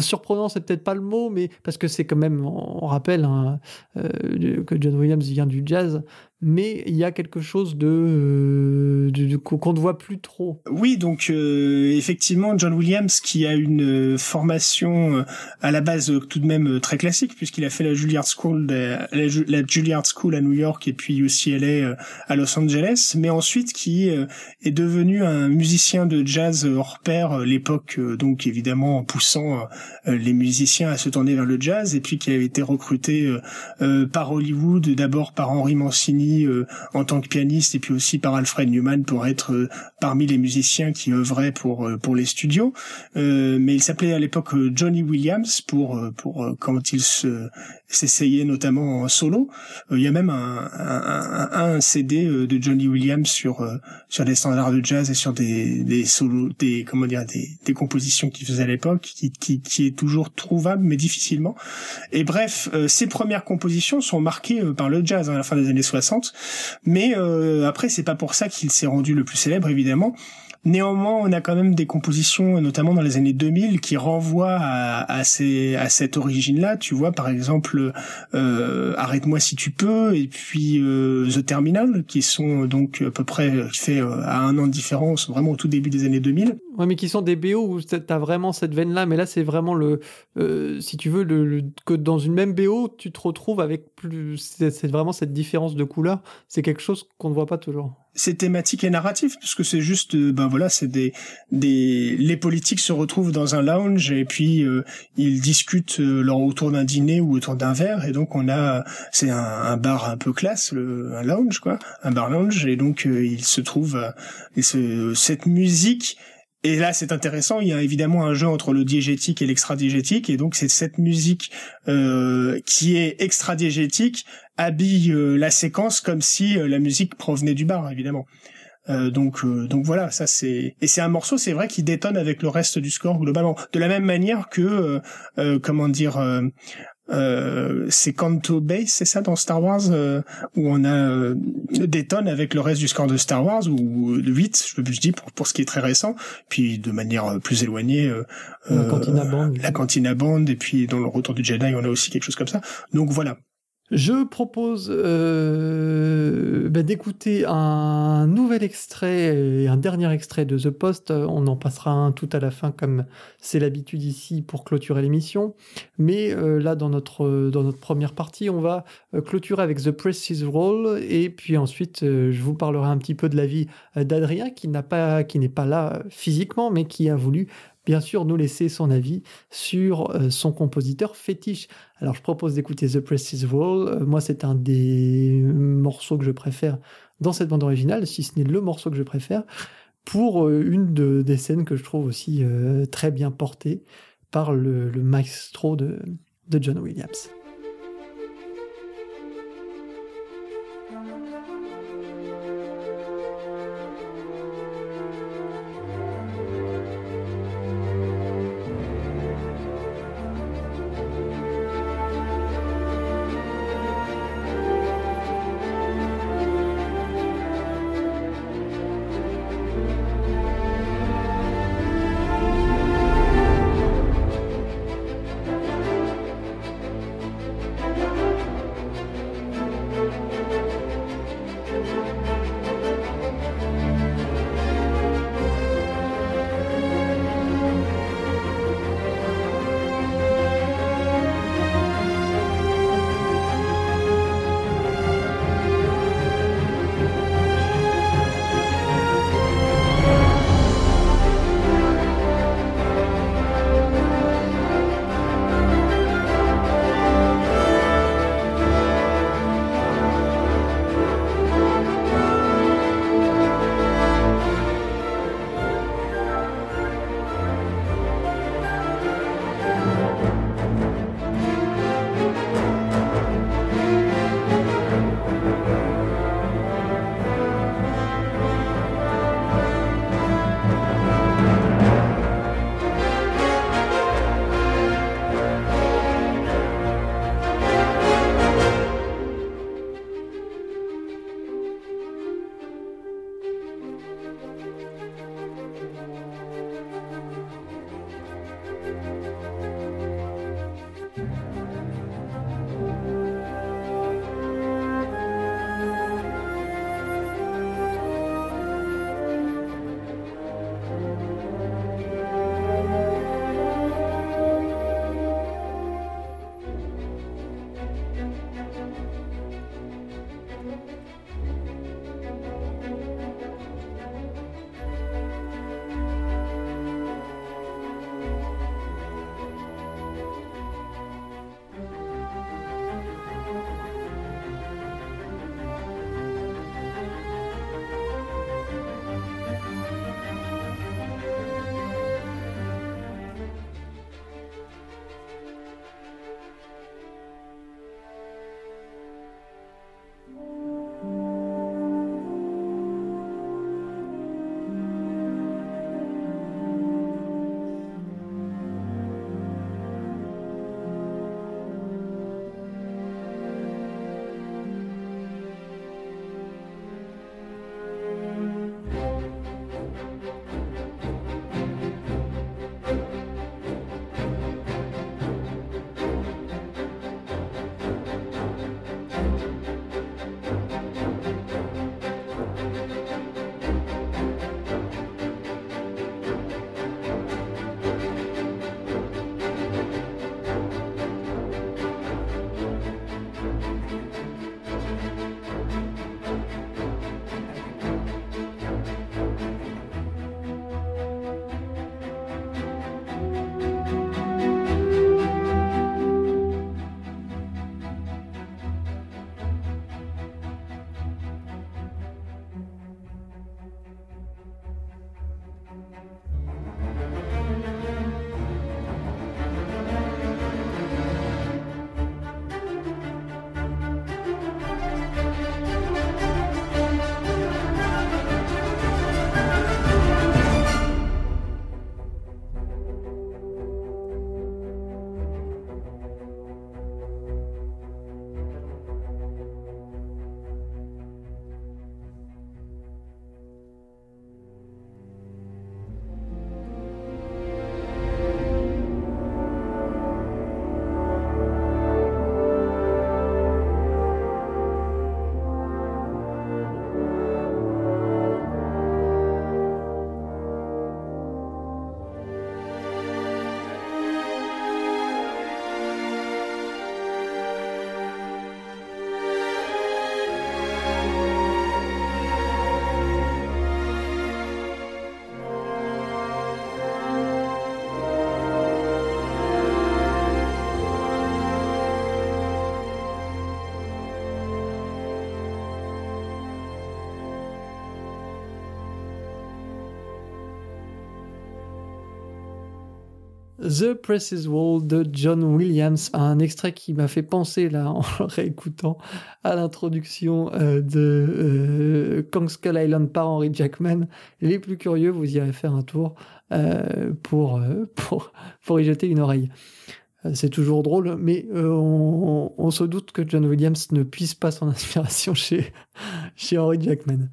surprenant, c'est peut-être pas le mot, mais parce que c'est quand même, on rappelle hein, euh, que John Williams vient du jazz, mais il y a quelque chose de, euh, qu'on ne voit plus trop. Oui, donc euh, effectivement, John Williams qui a une formation à la base tout de même très classique puisqu'il a fait la Juilliard School, la, Juilliard School à New York et puis UCLA à Los Angeles, mais ensuite qui est devenu un musicien de jazz hors pair, l'époque donc évidemment en poussant euh, les musiciens à se tourner vers le jazz et puis qui a été recruté euh, euh, par Hollywood, d'abord par Henry Mancini en tant que pianiste et puis aussi par Alfred Newman pour être parmi les musiciens qui œuvraient pour pour les studios. mais il s'appelait à l'époque Johnny Williams pour pour quand il se s'essayait notamment en solo. Il y a même un, un, un, CD de Johnny Williams sur sur des standards de jazz et sur des des solos, des comment dire des, des compositions qu'il faisait à l'époque qui, qui qui, est toujours trouvable mais difficilement. Et bref, euh, ces premières compositions sont marquées euh, par le jazz hein, à la fin des années 60, mais euh, après c'est pas pour ça qu'il s'est rendu le plus célèbre évidemment. Néanmoins, on a quand même des compositions, notamment dans les années 2000, qui renvoient à, cette origine-là. Tu vois, par exemple, euh, Arrête-moi si tu peux, et puis euh, The Terminal, qui sont donc à peu près faits euh, à un an de différence, vraiment au tout début des années 2000. Ouais, mais qui sont des BO où tu as vraiment cette veine-là, mais là, c'est vraiment le, euh, si tu veux, que dans une même BO, tu te retrouves avec plus, c'est vraiment cette différence de couleur. C'est quelque chose qu'on ne voit pas toujours c'est thématique et narratif puisque c'est juste euh, ben voilà c'est des des les politiques se retrouvent dans un lounge et puis euh, ils discutent euh, autour d'un dîner ou autour d'un verre et donc on a c'est un, un, bar un peu classe le, un lounge quoi un bar lounge et donc il se trouve et ce, cette musique et là, c'est intéressant. Il y a évidemment un jeu entre le diégétique et l'extra-diégétique, et donc c'est cette musique euh, qui est extra-diégétique habille euh, la séquence comme si euh, la musique provenait du bar, évidemment. Euh, donc donc voilà ça c'est et c'est un morceau c'est vrai qui détonne avec le reste du score globalement de la même manière que comment dire euh, c'est Canto Base, c'est ça dans Star Wars euh, où on a euh, des tonnes avec le reste du score de Star Wars ou le 8, je, je dis pour, pour ce qui est très récent, puis de manière plus éloignée la Cantina Band, la Cantina Band et puis dans le Retour du Jedi on a aussi quelque chose comme ça. Donc voilà, je propose euh, bah, d'écouter un nouvel extrait et un dernier extrait de The Post. On en passera un tout à la fin comme c'est l'habitude ici pour clôturer l'émission. Mais euh, là, dans notre, dans notre première partie, on va euh, clôturer avec The Precious Roll et puis ensuite, je vous parlerai un petit peu de la vie d'Adrien qui n'a pas, qui n'est pas là physiquement, mais qui a voulu bien sûr nous laisser son avis sur euh, son compositeur fétiche. Alors je propose d'écouter The Precious Wall. Euh, moi c'est un des morceaux que je préfère dans cette bande originale, si ce n'est le morceau que je préfère, pour euh, une des scènes que je trouve aussi très bien portée par le, maestro de John Williams. The Precious Wall de John Williams, un extrait qui m'a fait penser là en réécoutant à l'introduction euh, de euh, Kong Skull Island par Henry Jackman. Les plus curieux, vous irez faire un tour euh, pour, pour, pour y jeter une oreille. C'est toujours drôle, mais on, se doute que John Williams ne puisse pas son inspiration chez, chez Henry Jackman.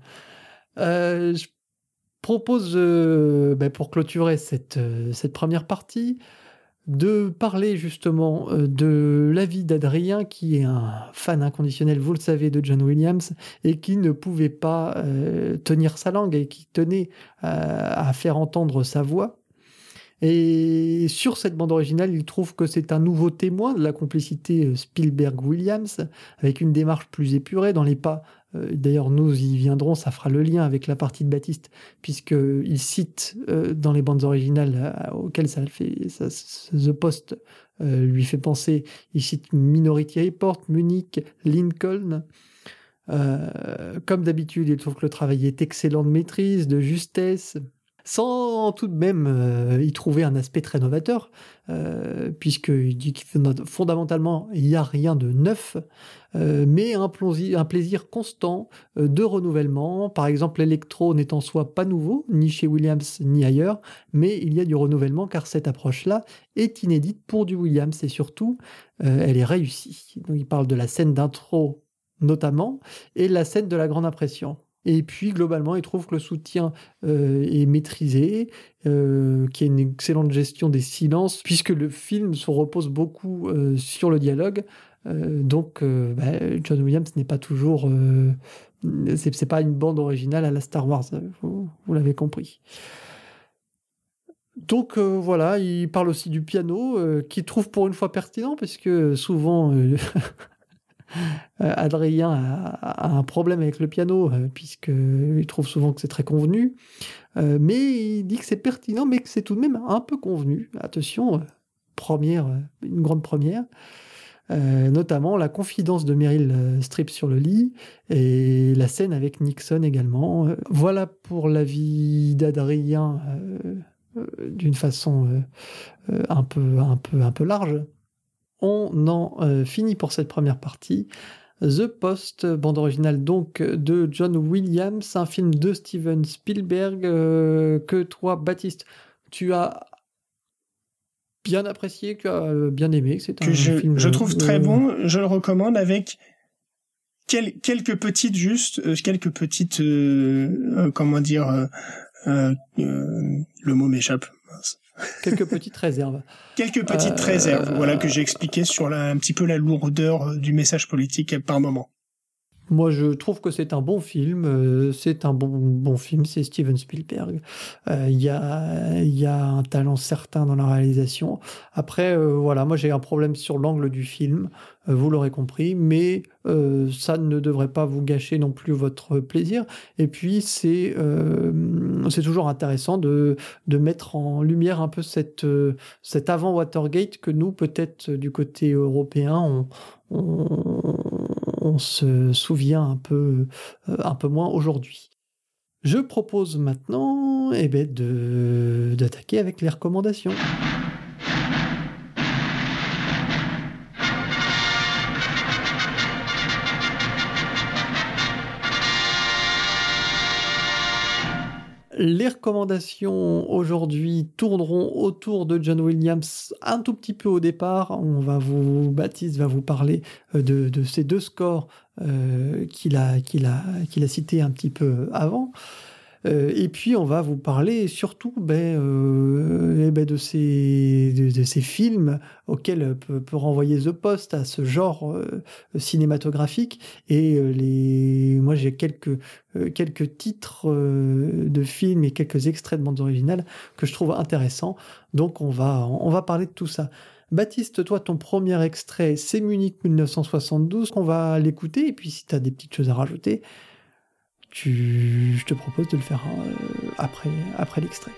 je propose, euh, ben, pour clôturer cette, euh, cette première partie, de parler justement euh, de la vie d'Adrien, qui est un fan inconditionnel, vous le savez, de John Williams, et qui ne pouvait pas tenir sa langue et qui tenait à faire entendre sa voix. Et sur cette bande originale, il trouve que c'est un nouveau témoin de la complicité Spielberg-Williams, avec une démarche plus épurée dans les pas d'ailleurs, nous y viendrons, ça fera le lien avec la partie de Baptiste, puisqu'il cite euh, dans les bandes originales euh, auxquelles ça fait, ça, The Post lui fait penser, il cite Minority Report, Munich, Lincoln. comme d'habitude, il trouve que le travail est excellent de maîtrise, de justesse, sans tout de même euh, y trouver un aspect très novateur, euh, puisqu'il dit que fondamentalement, il n'y a rien de neuf, euh, mais un, plaisir constant de renouvellement. Par exemple, l'électro n'est en soi pas nouveau, ni chez Williams ni ailleurs, mais il y a du renouvellement car cette approche-là est inédite pour du Williams et surtout, elle est réussie. Donc, il parle de la scène d'intro notamment, et la scène de la grande impression. Et puis, globalement, il trouve que le soutien euh, est maîtrisé, euh, qu'il y a une excellente gestion des silences, puisque le film se repose beaucoup euh, sur le dialogue. donc, bah, John Williams n'est pas toujours. c'est pas une bande originale à la Star Wars, vous, l'avez compris. Donc voilà, il parle aussi du piano, qu'il trouve pour une fois pertinent, parce que souvent Adrien a, un problème avec le piano, euh, puisqu'il trouve souvent que c'est très convenu. Euh, mais il dit que c'est pertinent, mais que c'est tout de même un peu convenu. Attention, première, une grande première. notamment la confidence de Meryl Streep sur le lit et la scène avec Nixon également. voilà pour la vie d'Adrien d'une façon un peu, un, peu, un peu large on en euh, finit pour cette première partie. The Post, bande originale donc de John Williams, un film de Steven Spielberg euh, que toi, Baptiste, tu as bien apprécié, que tu as euh, bien aimé. C'est que je, je trouve très bon, je le recommande avec quelques petites juste, quelques petites, comment dire, le mot m'échappe. Quelques petites réserves. Quelques petites euh, réserves, voilà, que j'ai expliqué sur la, un petit peu la lourdeur euh, du message politique par moment. Moi, je trouve que c'est un bon film. Euh, c'est un bon, bon film. C'est Steven Spielberg. Il y, a, y a un talent certain dans la réalisation. Après, voilà, moi j'ai un problème sur l'angle du film. Euh, vous l'aurez compris, mais euh, ça ne devrait pas vous gâcher non plus votre plaisir. Et puis, c'est euh, c'est toujours intéressant de, de mettre en lumière un peu cette, cet avant Watergate que nous, peut-être du côté européen, on, se souvient un peu, un peu moins aujourd'hui. Je propose maintenant eh ben, d'attaquer avec les recommandations. Les recommandations aujourd'hui tourneront autour de John Williams un tout petit peu au départ. On va vous, Baptiste va vous parler euh, de, ces deux scores euh, qu'il a, qu'il a, qu'il a cités un petit peu avant. Euh, et puis on va vous parler surtout ben, euh, eh ben de, ces, de, ces films auxquels peut, renvoyer The Post à ce genre euh, cinématographique. Et les, moi j'ai quelques, quelques titres de films et quelques extraits de bandes originales que je trouve intéressants. Donc on va, on va parler de tout ça. Baptiste, toi, ton premier extrait, c'est Munich 1972. On va l'écouter, et puis si tu as des petites choses à rajouter, je te propose de le faire euh, après, après l'extrait.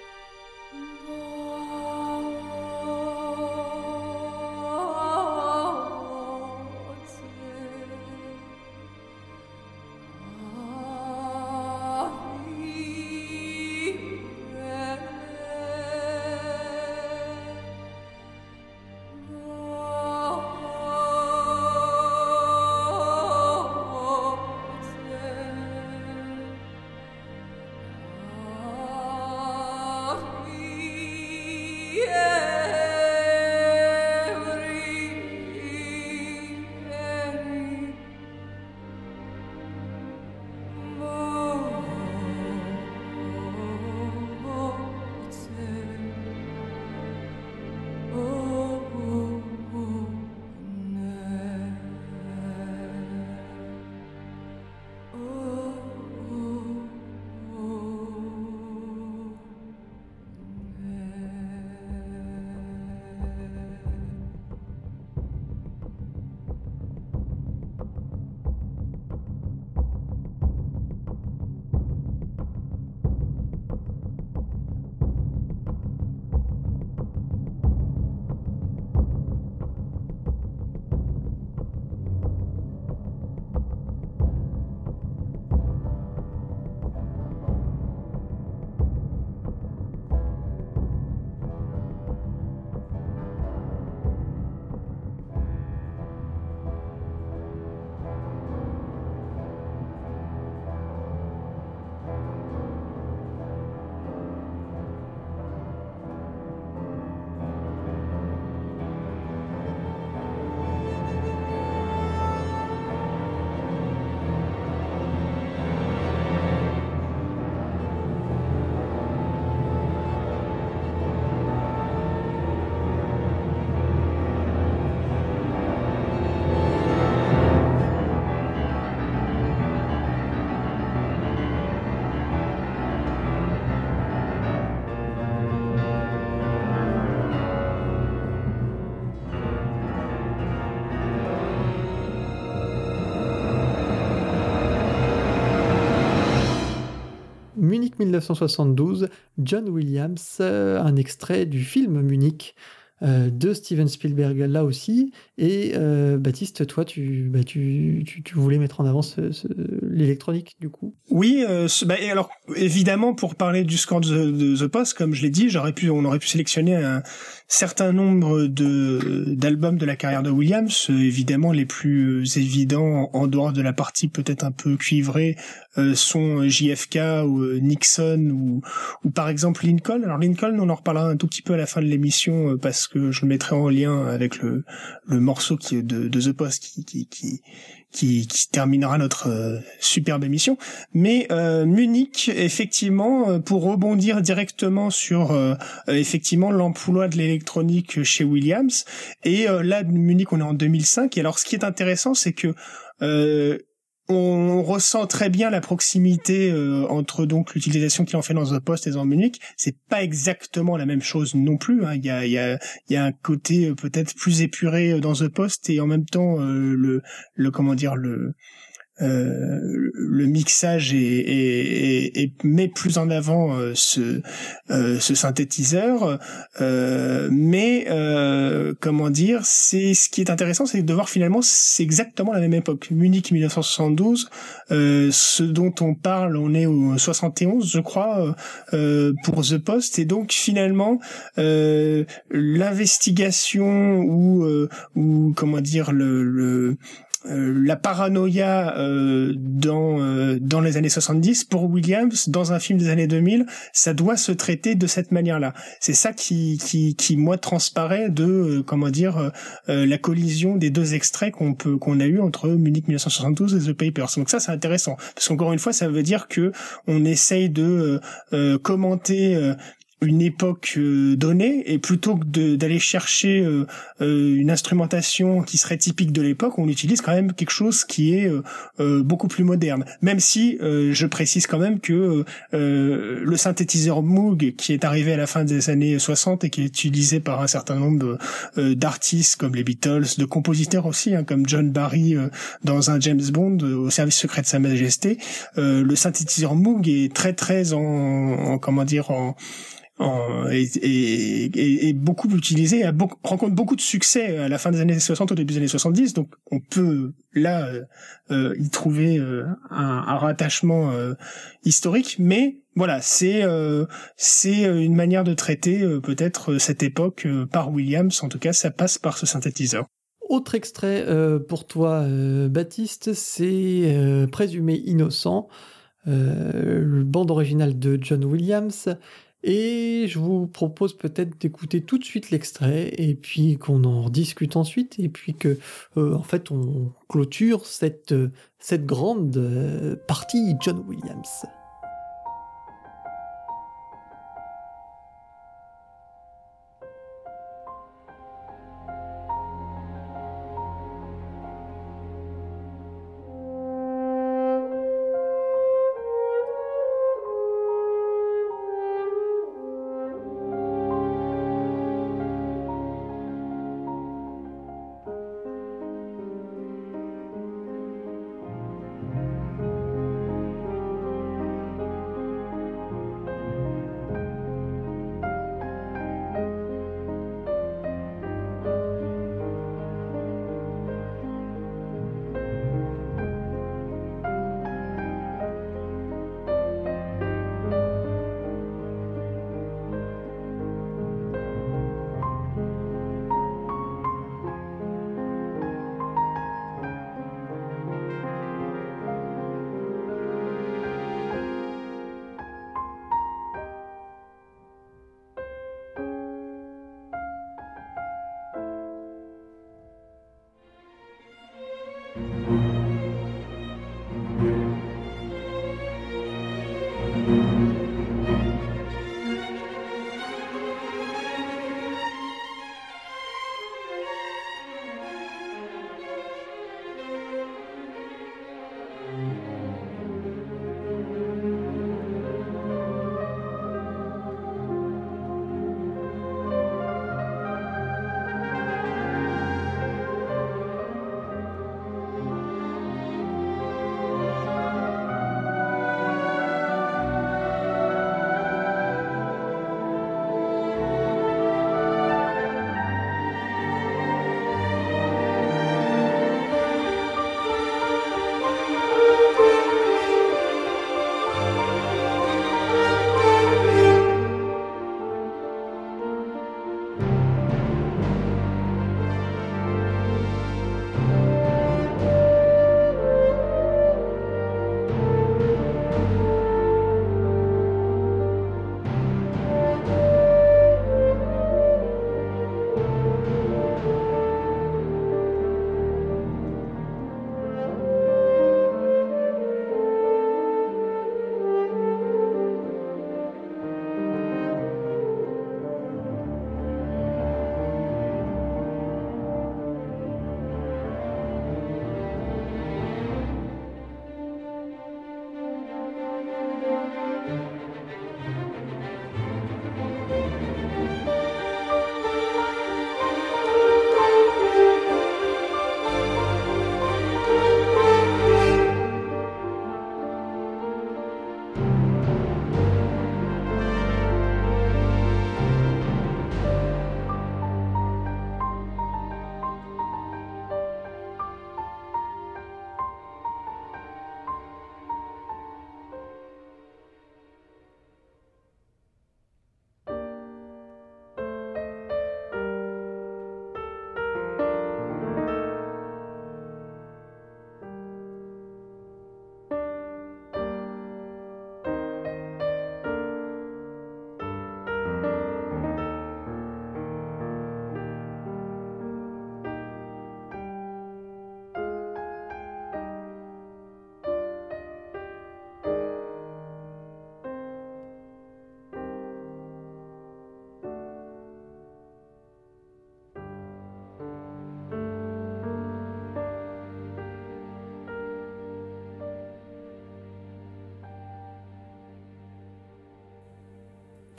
Munich 1972, John Williams, un extrait du film Munich euh, de Steven Spielberg là aussi. Et euh, Baptiste, toi, tu, bah, tu, tu, voulais mettre en avant l'électronique du coup? Oui, euh, bah, alors évidemment pour parler du score de, The Post, comme je l'ai dit, j'aurais pu, on aurait pu sélectionner un certain nombre de d'albums de la carrière de Williams. évidemment, les plus évidents en dehors de la partie peut-être un peu cuivrée sont JFK ou Nixon ou, ou par exemple Lincoln. Alors Lincoln, on en reparlera un tout petit peu à la fin de l'émission parce que je le mettrai en lien avec le, le morceau qui, de, de The Post qui, qui, qui, qui, qui terminera notre euh, superbe émission. Mais euh, Munich, effectivement, euh, pour rebondir directement sur euh, effectivement l'emploi de l'électronique chez Williams, et là, Munich, on est en 2005, et alors ce qui est intéressant, c'est que on ressent très bien la proximité euh, entre donc l'utilisation qu'il en fait dans The Post et dans Munich. C'est pas exactement la même chose non plus. Hein. Il, y a, y a, y a un côté euh, peut-être plus épuré euh, dans The Post et en même temps le, le comment dire le euh, le mixage et, met plus en avant euh, ce, euh, ce synthétiseur, mais comment dire, c'est ce qui est intéressant, c'est de voir finalement c'est exactement la même époque. Munich 1972, ce dont on parle, on est au 71, je crois, pour The Post, et donc finalement l'investigation ou ou comment dire le, le euh, la paranoïa euh, dans euh, dans les années 70 pour Williams dans un film des années 2000 ça doit se traiter de cette manière-là. C'est ça qui qui qui moi transparaît de comment dire la collision des deux extraits qu'on peut qu'on a eu entre Munich 1972 et The Papers. Donc ça c'est intéressant parce qu'encore une fois ça veut dire que on essaye de commenter une époque euh, donnée et plutôt que d'aller chercher euh, euh, une instrumentation qui serait typique de l'époque, on utilise quand même quelque chose qui est beaucoup plus moderne. Même si je précise quand même que le synthétiseur Moog qui est arrivé à la fin des années 60 et qui est utilisé par un certain nombre d'artistes comme les Beatles, de compositeurs aussi hein, comme John Barry dans un James Bond au service secret de Sa Majesté, le synthétiseur Moog est très très en, en comment dire en et, beaucoup utilisé, rencontre beaucoup de succès à la fin des années 60, au début des années 70. Donc on peut là euh, euh, y trouver euh, un, un, rattachement historique, mais voilà, c'est c'est une manière de traiter peut-être cette époque par Williams. En tout cas, ça passe par ce synthétiseur. Autre extrait pour toi, Baptiste, c'est Présumé innocent, le bande originale de John Williams. Et je vous propose peut-être d'écouter tout de suite l'extrait et puis qu'on en discute ensuite et puis que euh, en fait on clôture cette, cette grande euh, partie John Williams.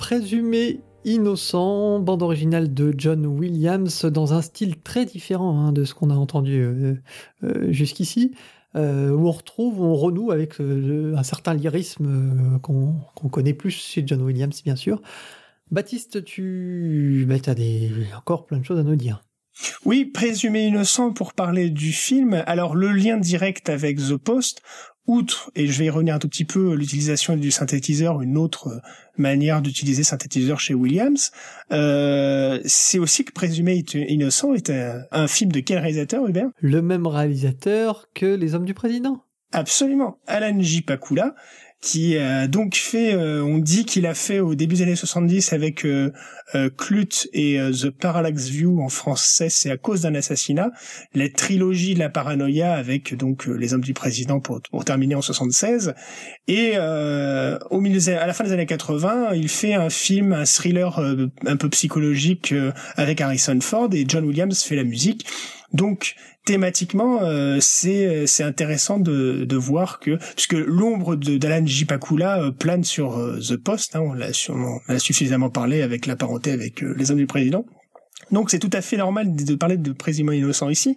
Présumé innocent, bande originale de John Williams dans un style très différent hein, de ce qu'on a entendu euh, euh, jusqu'ici, euh, où on retrouve, on renoue avec un certain lyrisme qu'on connaît plus chez John Williams, bien sûr. Baptiste, tu bah, as des... encore plein de choses à nous dire. Oui, présumé innocent pour parler du film. Alors le lien direct avec The Post, outre, et je vais y revenir un tout petit peu, l'utilisation du synthétiseur, une autre manière d'utiliser synthétiseur chez Williams, euh, c'est aussi que Présumé innocent est un, film de quel réalisateur, Hubert? Le même réalisateur que Les Hommes du Président. Absolument, Alan J. Pakula, qui a donc fait, euh, on dit qu'il a fait au début des années 70 avec euh, euh, Clut et The Parallax View en français, c'est à cause d'un assassinat, la trilogie de la paranoïa avec donc les hommes du président pour, pour terminer en 76 et au milieu à la fin des années 80, il fait un film, un thriller un peu psychologique avec Harrison Ford et John Williams fait la musique. Donc thématiquement, euh, c'est c'est intéressant de, de voir que puisque l'ombre d'Alan J. Pakula euh, plane sur euh, The Post, hein, on l'a suffisamment parlé avec la parenté avec les hommes du président. Donc c'est tout à fait normal de parler de président innocent ici,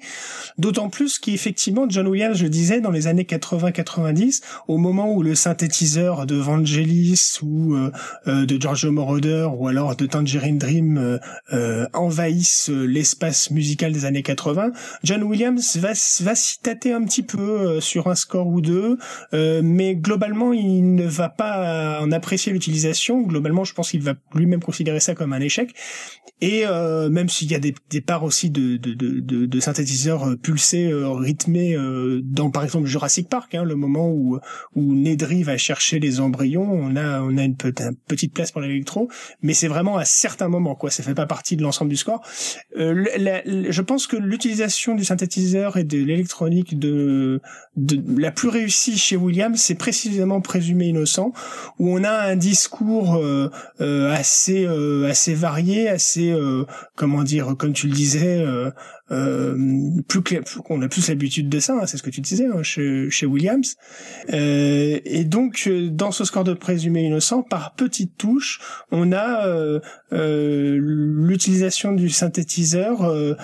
d'autant plus qu'effectivement John Williams, je le disais, dans les années 80-90, au moment où le synthétiseur de Vangelis ou euh, euh, de Giorgio Moroder ou alors de Tangerine Dream euh, envahissent l'espace musical des années 80, John Williams va, va s'y tâter un petit peu sur un score ou deux, mais globalement il ne va pas en apprécier l'utilisation. Globalement, je pense qu'il va lui-même considérer ça comme un échec. Et s'il y a des, des parts aussi de, de, de, de synthétiseurs euh, pulsés, euh, rythmés euh, dans par exemple Jurassic Park, hein, le moment où où Nedry va chercher les embryons, on a on a une, petite place pour l'électro, mais c'est vraiment à certains moments quoi, ça fait pas partie de l'ensemble du score. je pense que l'utilisation du synthétiseur et de l'électronique de, de la plus réussie chez Williams, c'est précisément présumé innocent, où on a un discours assez assez varié, assez comment dire, comme tu le disais, euh, euh, plus clair, on a plus l'habitude de ça, hein, c'est ce que tu disais hein, chez, chez, Williams. Euh, et donc euh, dans ce score de présumé innocent, par petites touches, on a l'utilisation du synthétiseur euh,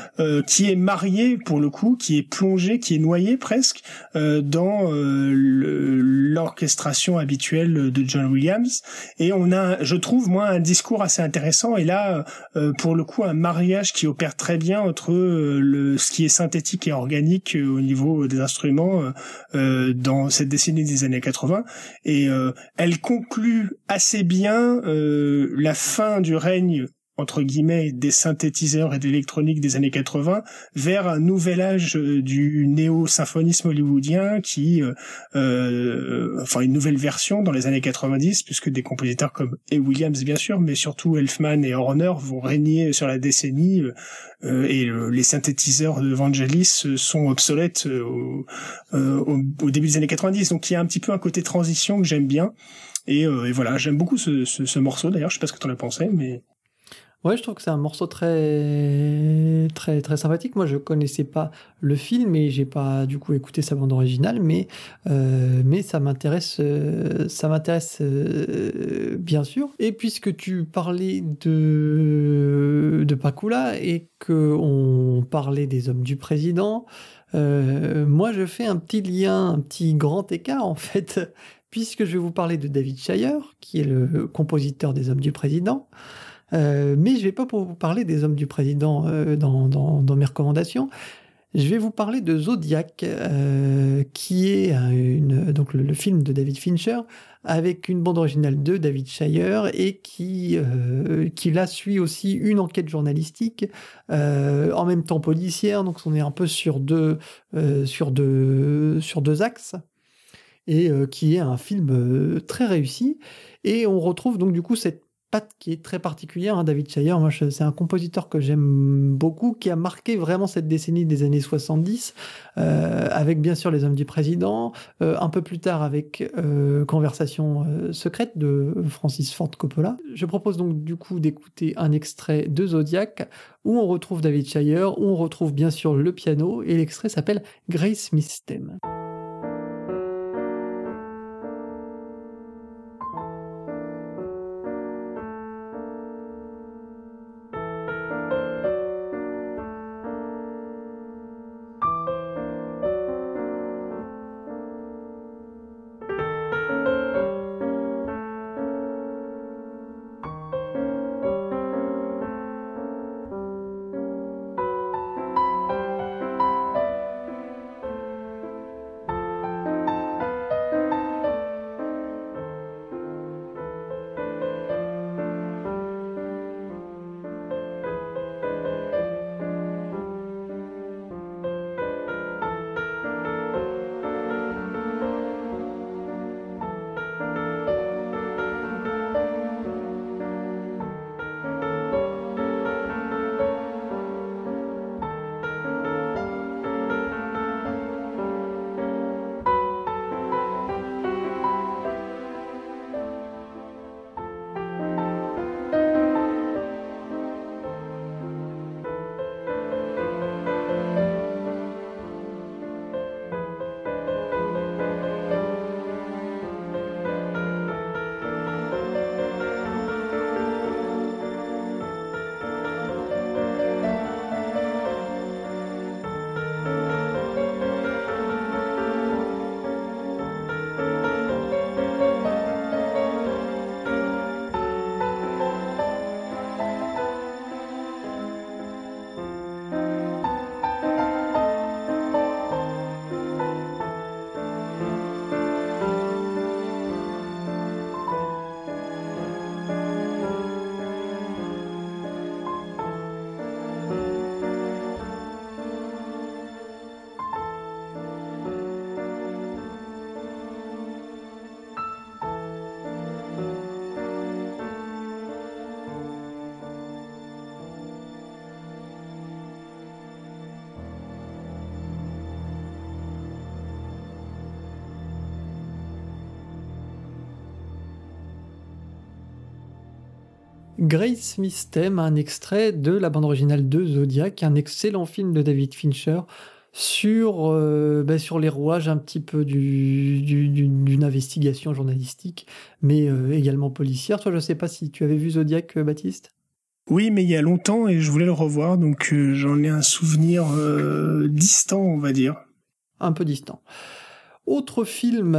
qui est marié pour le coup, qui est plongé, qui est noyé presque dans l'orchestration habituelle de John Williams. Et on a, je trouve moi, un discours assez intéressant. Et là, pour le coup, un mariage qui opère très bien entre le ce qui est synthétique et organique euh, au niveau des instruments euh, euh, dans cette décennie des années 80 et elle conclut assez bien la fin du entre guillemets des synthétiseurs et de l'électronique des années 80 vers un nouvel âge euh, du néo-symphonisme hollywoodien qui euh, euh, enfin une nouvelle version dans les années 90 puisque des compositeurs comme et Williams bien sûr mais surtout Elfman et Horner vont régner sur la décennie et les synthétiseurs de Vangelis sont obsolètes au, au, début des années 90 donc il y a un petit peu un côté transition que j'aime bien et, et voilà j'aime beaucoup ce, ce, ce morceau d'ailleurs je sais pas ce que tu en as pensé mais Ouais, je trouve que c'est un morceau très, très, très sympathique. Moi, je connaissais pas le film et j'ai pas du coup écouté sa bande originale, mais, euh, mais ça m'intéresse, euh, ça m'intéresse euh, bien sûr. Et puisque tu parlais de, de Pakula et que on parlait des hommes du président, moi, je fais un petit lien, un petit grand écart en fait, puisque je vais vous parler de David Shire, qui est le compositeur des hommes du président. Euh, mais je ne vais pas vous parler des hommes du président euh, dans, mes recommandations. Je vais vous parler de Zodiac, euh, qui est donc le, film de David Fincher, avec une bande originale de David Shire, et qui, qui là suit aussi une enquête journalistique, en même temps policière, donc on est un peu sur deux, sur deux, sur deux axes, et qui est un film très réussi. Et on retrouve donc du coup cette qui est très particulière. Hein, David Shire, moi, c'est un compositeur que j'aime beaucoup, qui a marqué vraiment cette décennie des années 70, euh, avec bien sûr Les Hommes du Président, euh, un peu plus tard avec euh, Conversation secrète de Francis Ford Coppola. Je propose donc du coup d'écouter un extrait de Zodiac, où on retrouve David Shire, où on retrouve bien sûr le piano, et l'extrait s'appelle Grace Smith Theme. Grace Smith thème, un extrait de la bande originale de Zodiac, un excellent film de David Fincher sur, euh, ben, sur les rouages un petit peu d'une investigation journalistique, mais euh, également policière. Toi, je ne sais pas si tu avais vu Zodiac, euh, Baptiste? Oui, mais il y a longtemps et je voulais le revoir, donc j'en ai un souvenir distant, on va dire. Un peu distant. Autre film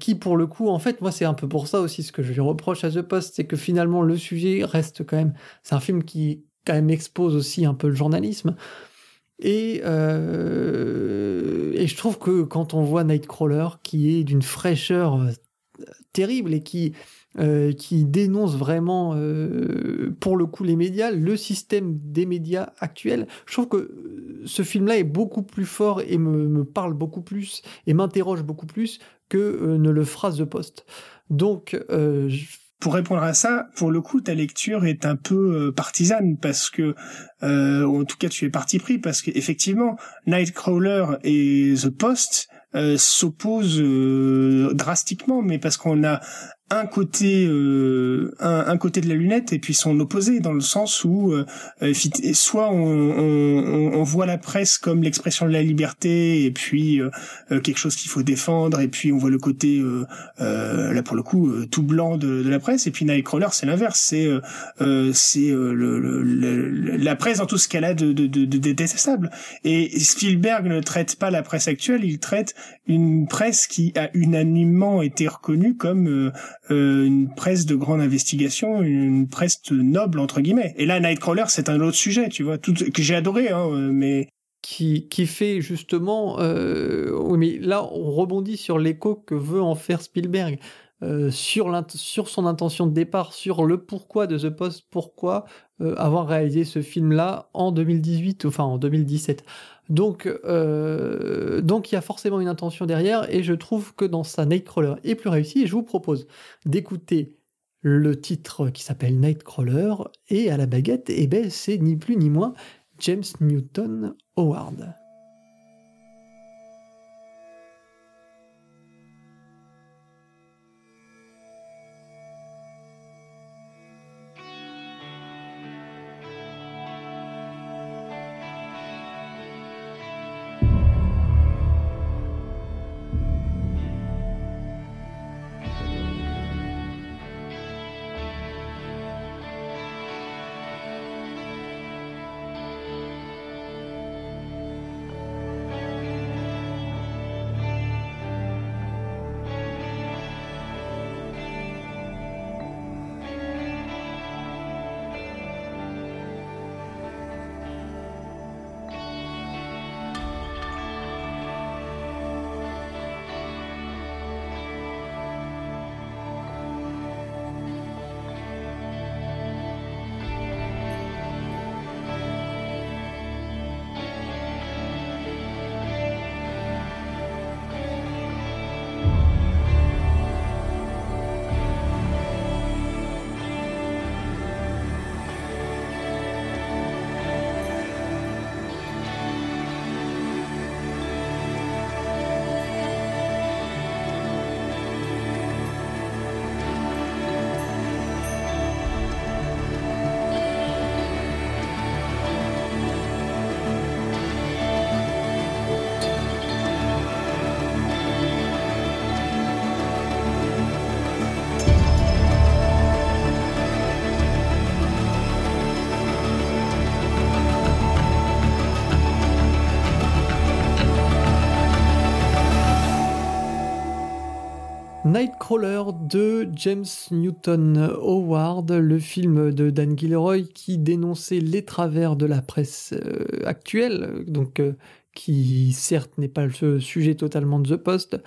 qui, pour le coup, en fait, moi, c'est un peu pour ça aussi ce que je lui reproche à The Post, c'est que finalement, le sujet reste quand même. C'est un film qui, quand même, expose aussi un peu le journalisme. Et, euh, et je trouve que quand on voit Nightcrawler, qui est d'une fraîcheur euh, terrible et qui, euh, qui dénonce vraiment, pour le coup, les médias, le système des médias actuels, je trouve que ce film-là est beaucoup plus fort et me, me parle beaucoup plus et m'interroge beaucoup plus que ne le fera The Post. Donc, pour répondre à ça, pour le coup, ta lecture est un peu euh, partisane parce que, euh, en tout cas, tu es parti pris parce qu'effectivement, Nightcrawler et The Post euh, s'opposent drastiquement, mais parce qu'on a un côté euh, un, côté de la lunette et puis son opposé dans le sens où euh, soit on, on, on, voit la presse comme l'expression de la liberté et puis euh, quelque chose qu'il faut défendre et puis on voit le côté là pour le coup tout blanc de, de, la presse et puis Nightcrawler c'est l'inverse. C'est c'est le, la presse dans tout ce qu'elle a de, de, de, de détestable. Et Spielberg ne traite pas la presse actuelle il traite une presse qui a unanimement été reconnue comme euh, une presse de grande investigation, une presse noble entre guillemets. Et là, Nightcrawler, c'est un autre sujet, tu vois, tout, que j'ai adoré, hein, mais qui, qui fait justement, euh, mais là, on rebondit sur l'écho que veut en faire Spielberg. Euh, sur, son intention de départ, sur le pourquoi de The Post, pourquoi euh, avoir réalisé ce film-là en 2018, enfin en 2017. Donc, euh, donc il y a forcément une intention derrière, et je trouve que dans sa Nightcrawler est plus réussi. Je vous propose d'écouter le titre qui s'appelle Nightcrawler, et à la baguette, eh ben, c'est ni plus ni moins James Newton Howard. De James Newton Howard, le film de Dan Gilroy qui dénonçait les travers de la presse euh, actuelle, donc euh, qui certes n'est pas le sujet totalement de The Post,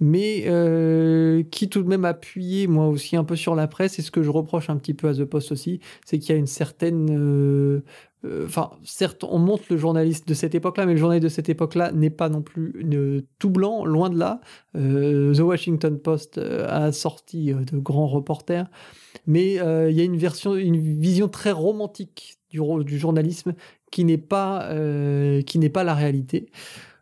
mais euh, qui tout de même appuyait moi aussi un peu sur la presse. Et ce que je reproche un petit peu à The Post aussi, c'est qu'il y a une certaine euh, enfin, certes, on montre le journaliste de cette époque-là, mais le journaliste de cette époque-là n'est pas non plus tout blanc, loin de là. Euh, The Washington Post euh, a sorti de grands reporters, mais il y a une version, une vision très romantique du, du journalisme qui n'est pas, pas la réalité.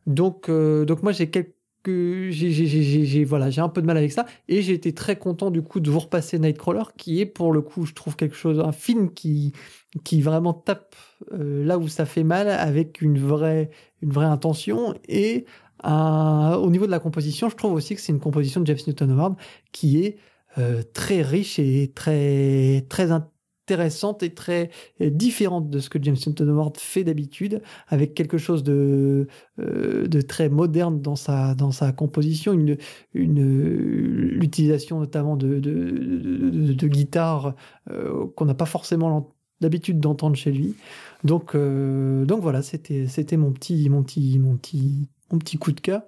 Donc, donc moi j'ai quelques que j'ai voilà, j'ai un peu de mal avec ça. Et j'ai été très content du coup de vous repasser Nightcrawler qui est pour le coup, je trouve quelque chose un film qui qui vraiment tape euh, là où ça fait mal avec une vraie une vraie intention et au niveau de la composition, je trouve aussi que c'est une composition de James Newton Howard qui est euh, très riche et très très intéressante et très euh, différente de ce que James Newton Howard fait d'habitude, avec quelque chose de, euh, très moderne dans sa, composition, une, une, l'utilisation notamment de, de, de, guitare euh, qu'on n'a pas forcément l'habitude d'entendre chez lui. Donc, voilà, c'était, mon petit coup de cœur.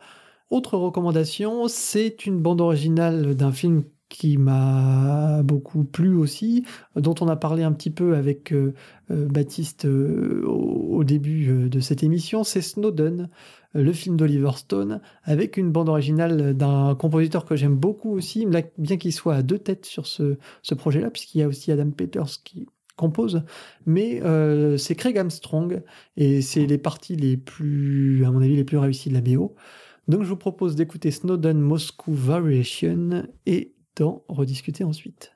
Autre recommandation, c'est une bande originale d'un film qui m'a beaucoup plu aussi, dont on a parlé un petit peu avec euh, euh, Baptiste euh, au, début de cette émission, c'est Snowden, le film d'Oliver Stone, avec une bande originale d'un compositeur que j'aime beaucoup aussi, bien qu'il soit à deux têtes sur ce, ce projet-là, puisqu'il y a aussi Adam Peters qui compose, mais c'est Craig Armstrong, et c'est les parties les plus, à mon avis, les plus réussies de la BO. Donc je vous propose d'écouter Snowden Moscow Variation et d'en rediscuter ensuite.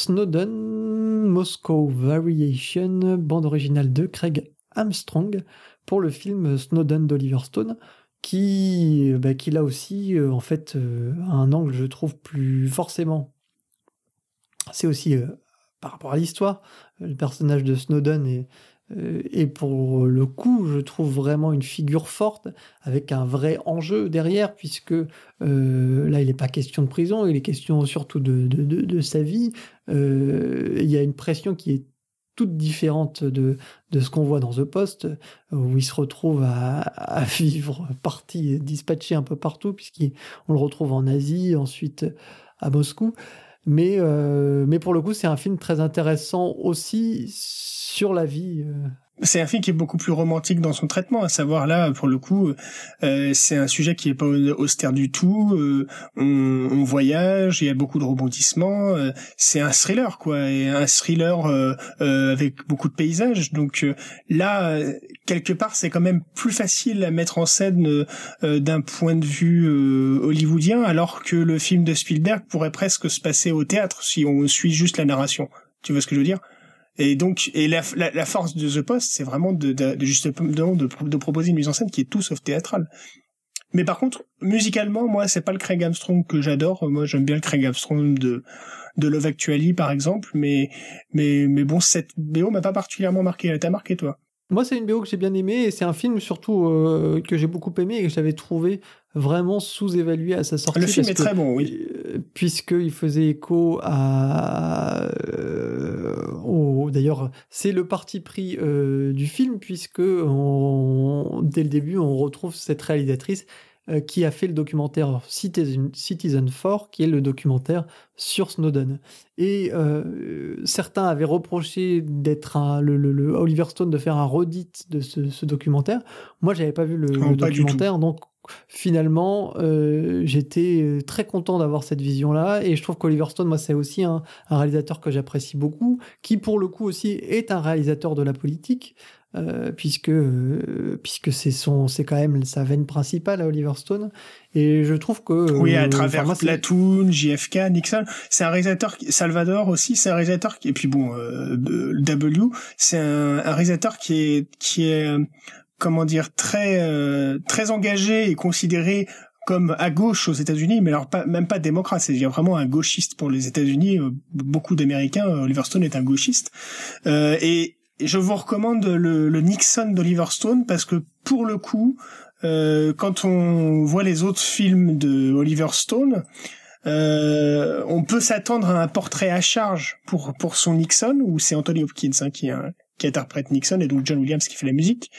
Snowden, Moscow Variation, bande originale de Craig Armstrong pour le film Snowden d'Oliver Stone, qui, bah, qui là aussi, euh, en fait, euh, a un angle, je trouve, plus forcément. C'est aussi euh, par rapport à l'histoire. Le personnage de Snowden est, et pour le coup, je trouve vraiment une figure forte avec un vrai enjeu derrière, puisque là, il n'est pas question de prison, il est question surtout de, sa vie. il y a une pression qui est toute différente de, de ce qu'on voit dans The Post, où il se retrouve à, vivre parti, dispatché un peu partout, puisqu'on le retrouve en Asie, ensuite à Moscou. Mais, euh, mais pour le coup, c'est un film très intéressant aussi sur la vie euh, c'est un film qui est beaucoup plus romantique dans son traitement, à savoir là, pour le coup, euh, c'est un sujet qui est pas austère du tout. Euh, on, on, voyage, il y a beaucoup de rebondissements. Euh, c'est un thriller, quoi, et un thriller euh, avec beaucoup de paysages. Donc là, quelque part, c'est quand même plus facile à mettre en scène d'un point de vue hollywoodien, alors que le film de Spielberg pourrait presque se passer au théâtre si on suit juste la narration. Tu vois ce que je veux dire? Et donc, et la, la, force de The Post, c'est vraiment de, de, de justement de, de, proposer une mise en scène qui est tout sauf théâtrale. Mais par contre, musicalement, moi, c'est pas le Craig Armstrong que j'adore. Moi, j'aime bien le Craig Armstrong de de Love Actually, par exemple. Mais mais mais bon, cette BO m'a pas particulièrement marqué. Elle t'a marqué, toi? Moi, c'est une BO que j'ai bien aimé et c'est un film surtout euh, que j'ai beaucoup aimé et que j'avais trouvé vraiment sous-évalué à sa sortie. Le film est très bon, oui. Euh, Puisqu'il faisait écho à. Euh, d'ailleurs, c'est le parti pris du film, puisque on... dès le début, on retrouve cette réalisatrice euh, qui a fait le documentaire Citizen, Citizen 4, qui est le documentaire sur Snowden. Et euh, certains avaient reproché d'être le, le, Oliver Stone de faire un redit de ce, documentaire. Moi, j'avais pas vu le, documentaire, donc finalement, euh, j'étais très content d'avoir cette vision-là. Et je trouve qu'Oliver Stone, moi, c'est aussi un, un, réalisateur que j'apprécie beaucoup, qui pour le coup aussi est un réalisateur de la politique. Euh, puisque euh, puisque c'est son c'est quand même sa veine principale à Oliver Stone et je trouve que oui à euh, travers Platoon, JFK, Nixon, c'est un réalisateur Salvador aussi, c'est un réalisateur qui et puis bon W, c'est un, un, réalisateur qui est qui est comment dire très très engagé et considéré comme à gauche aux États-Unis, mais alors pas, même pas démocrate, c'est vraiment un gauchiste pour les États-Unis. Beaucoup d'Américains, Oliver Stone est un gauchiste, euh, et je vous recommande le, le Nixon d'Oliver Stone parce que pour le coup, euh, quand on voit les autres films de Oliver Stone, euh, on peut s'attendre à un portrait à charge pour pour son Nixon où c'est Anthony Hopkins hein, qui, qui interprète Nixon et donc John Williams qui fait la musique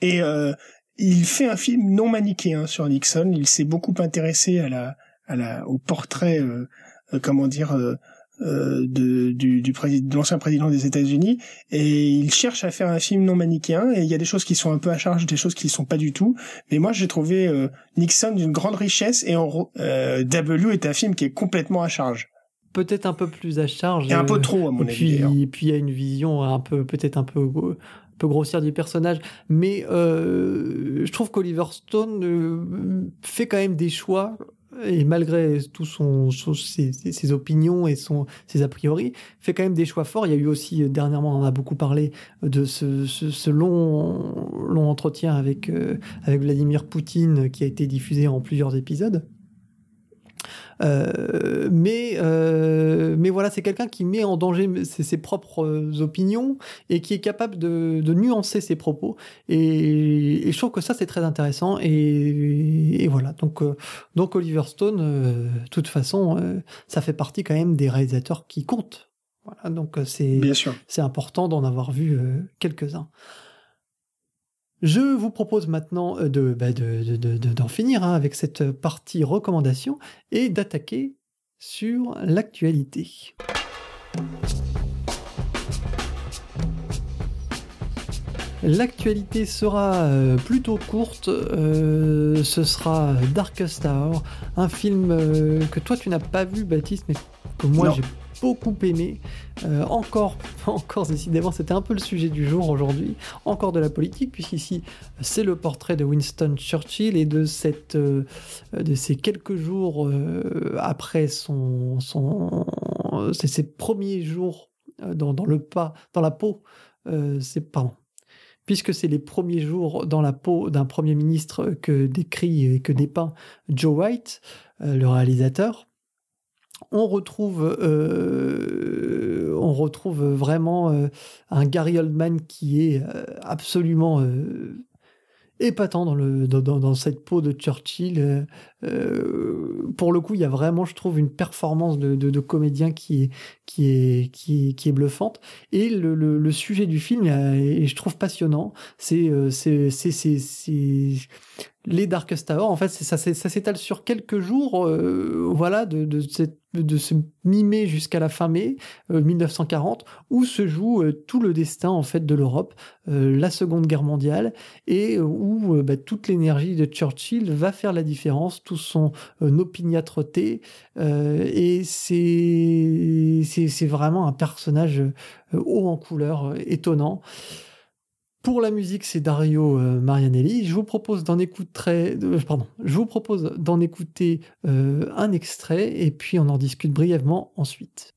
et euh, il fait un film non manichéen sur Nixon. Il s'est beaucoup intéressé à la à la au portrait euh, euh comment dire euh, de, du, du président, de l'ancien président des États-Unis, et il cherche à faire un film non manichéen. Et il y a des choses qui sont un peu à charge, des choses qui ne sont pas du tout. Mais moi, j'ai trouvé euh, Nixon d'une grande richesse, et en, euh, W est un film qui est complètement à charge peut-être un peu plus à charge. Et un peu trop, à mon avis. Et puis il y a une vision un peu, peut-être un peu, un peu grossière du personnage. Mais euh, je trouve qu'Oliver Stone fait quand même des choix et malgré tout ses, opinions et ses a priori, fait quand même des choix forts. Il y a eu aussi, euh, dernièrement, on en a beaucoup parlé, de ce, long, entretien euh, avec Vladimir Poutine qui a été diffusé en plusieurs épisodes. Euh, mais, euh, mais voilà, c'est quelqu'un qui met en danger ses, propres opinions et qui est capable de, nuancer ses propos. Et, je trouve que ça, c'est très intéressant. Et, voilà, donc, euh, donc Oliver Stone, de toute façon, ça fait partie quand même des réalisateurs qui comptent. Voilà, donc c'est important d'en avoir vu quelques-uns. Je vous propose maintenant euh, bah, de, d'en finir hein, avec cette partie recommandation et d'attaquer sur l'actualité. L'actualité sera euh, plutôt courte, euh, ce sera Darkest Hour, un film que toi tu n'as pas vu Baptiste, mais que moi j'ai beaucoup aimé. Euh, encore, encore décidément, c'était un peu le sujet du jour aujourd'hui. Encore de la politique, puisqu'ici c'est le portrait de Winston Churchill et de cette, euh, de ces quelques jours euh, après son, son, ses premiers jours dans, dans, le pas, dans la peau. c'est pardon. puisque c'est les premiers jours dans la peau d'un Premier ministre que décrit et que dépeint Joe White, le réalisateur on retrouve, euh, on retrouve vraiment euh, un Gary Oldman qui est euh, absolument épatant dans, cette peau de Churchill. Pour le coup, il y a vraiment, je trouve, une performance de, comédien qui est, qui, est, qui, est bluffante. Et le, sujet du film, est, je trouve passionnant. C'est les Darkest Hour, en fait, ça, s'étale sur quelques jours, euh, voilà, de, de, de ce mi-mai jusqu'à la fin mai 1940, euh, où se joue euh, tout le destin en fait de l'Europe, la Seconde Guerre mondiale, et où bah, toute l'énergie de Churchill va faire la différence, tout son opiniâtreté, et c'est vraiment un personnage haut en couleur, étonnant. Pour la musique, c'est Dario euh, Marianelli. Je vous propose d'en écouter, euh, euh, un extrait et puis on en discute brièvement ensuite.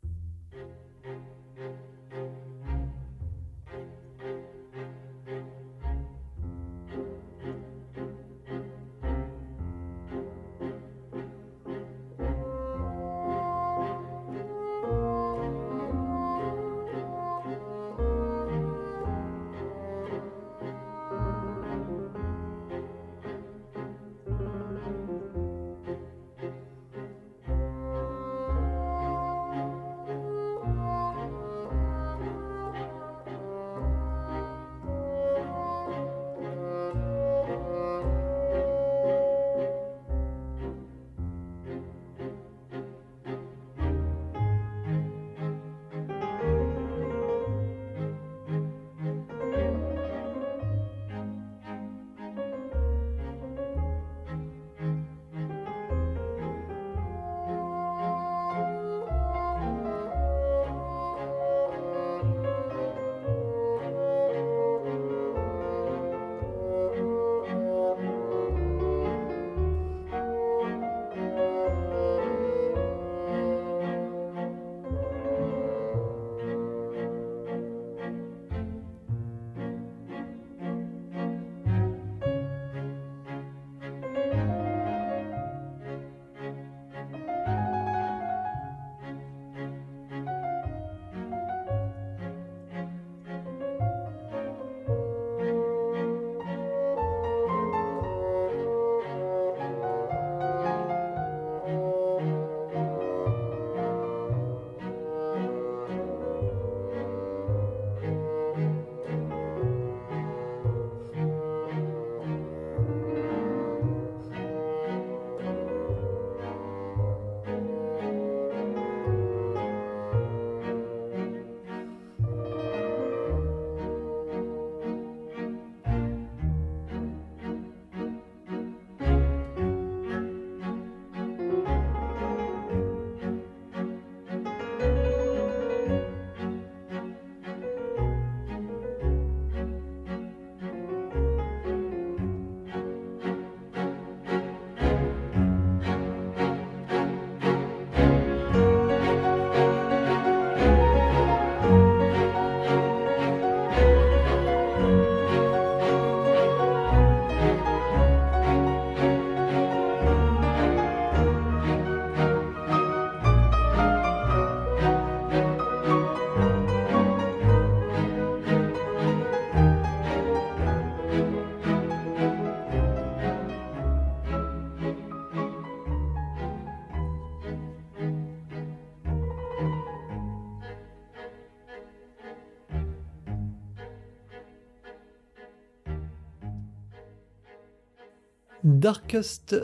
Darkest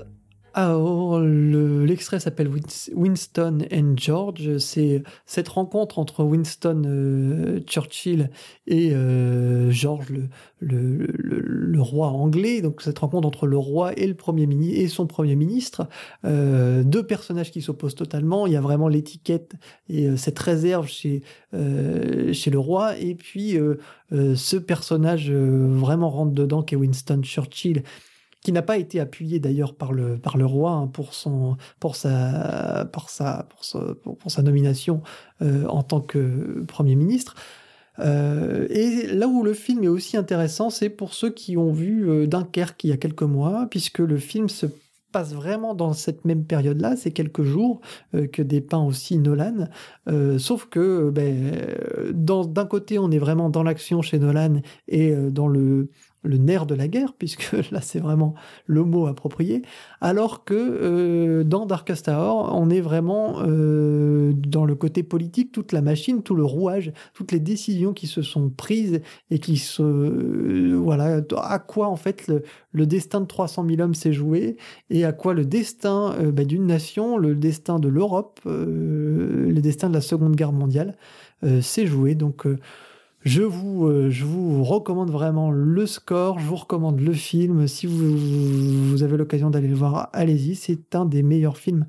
Hour, l'extrait s'appelle Winston and George. C'est cette rencontre entre Winston euh, Churchill et euh, George, le, roi anglais. Donc cette rencontre entre le roi et le premier ministre et son premier ministre, euh, deux personnages qui s'opposent totalement. Il y a vraiment l'étiquette et cette réserve chez chez le roi, et puis ce personnage vraiment rentre dedans qui est Winston Churchill qui n'a pas été appuyé d'ailleurs par le, roi pour, sa, nomination euh, en tant que Premier ministre. et là où le film est aussi intéressant, c'est pour ceux qui ont vu Dunkerque il y a quelques mois, puisque le film se passe vraiment dans cette même période-là, c'est quelques jours que dépeint aussi Nolan, sauf que ben, d'un côté on est vraiment dans l'action chez Nolan et dans le le nerf de la guerre, puisque là c'est vraiment le mot approprié, alors que euh, dans Darkest Hour, on est vraiment euh, dans le côté politique, toute la machine, tout le rouage, toutes les décisions qui se sont prises et qui se... Euh, voilà, à quoi en fait le, destin de 300 000 hommes s'est joué et à quoi le destin bah, d'une nation, le destin de l'Europe, le destin de la Seconde Guerre mondiale s'est joué. Donc je vous, euh, je vous recommande vraiment le score, je vous recommande le film. Si vous, avez l'occasion d'aller le voir, allez-y. C'est un des meilleurs films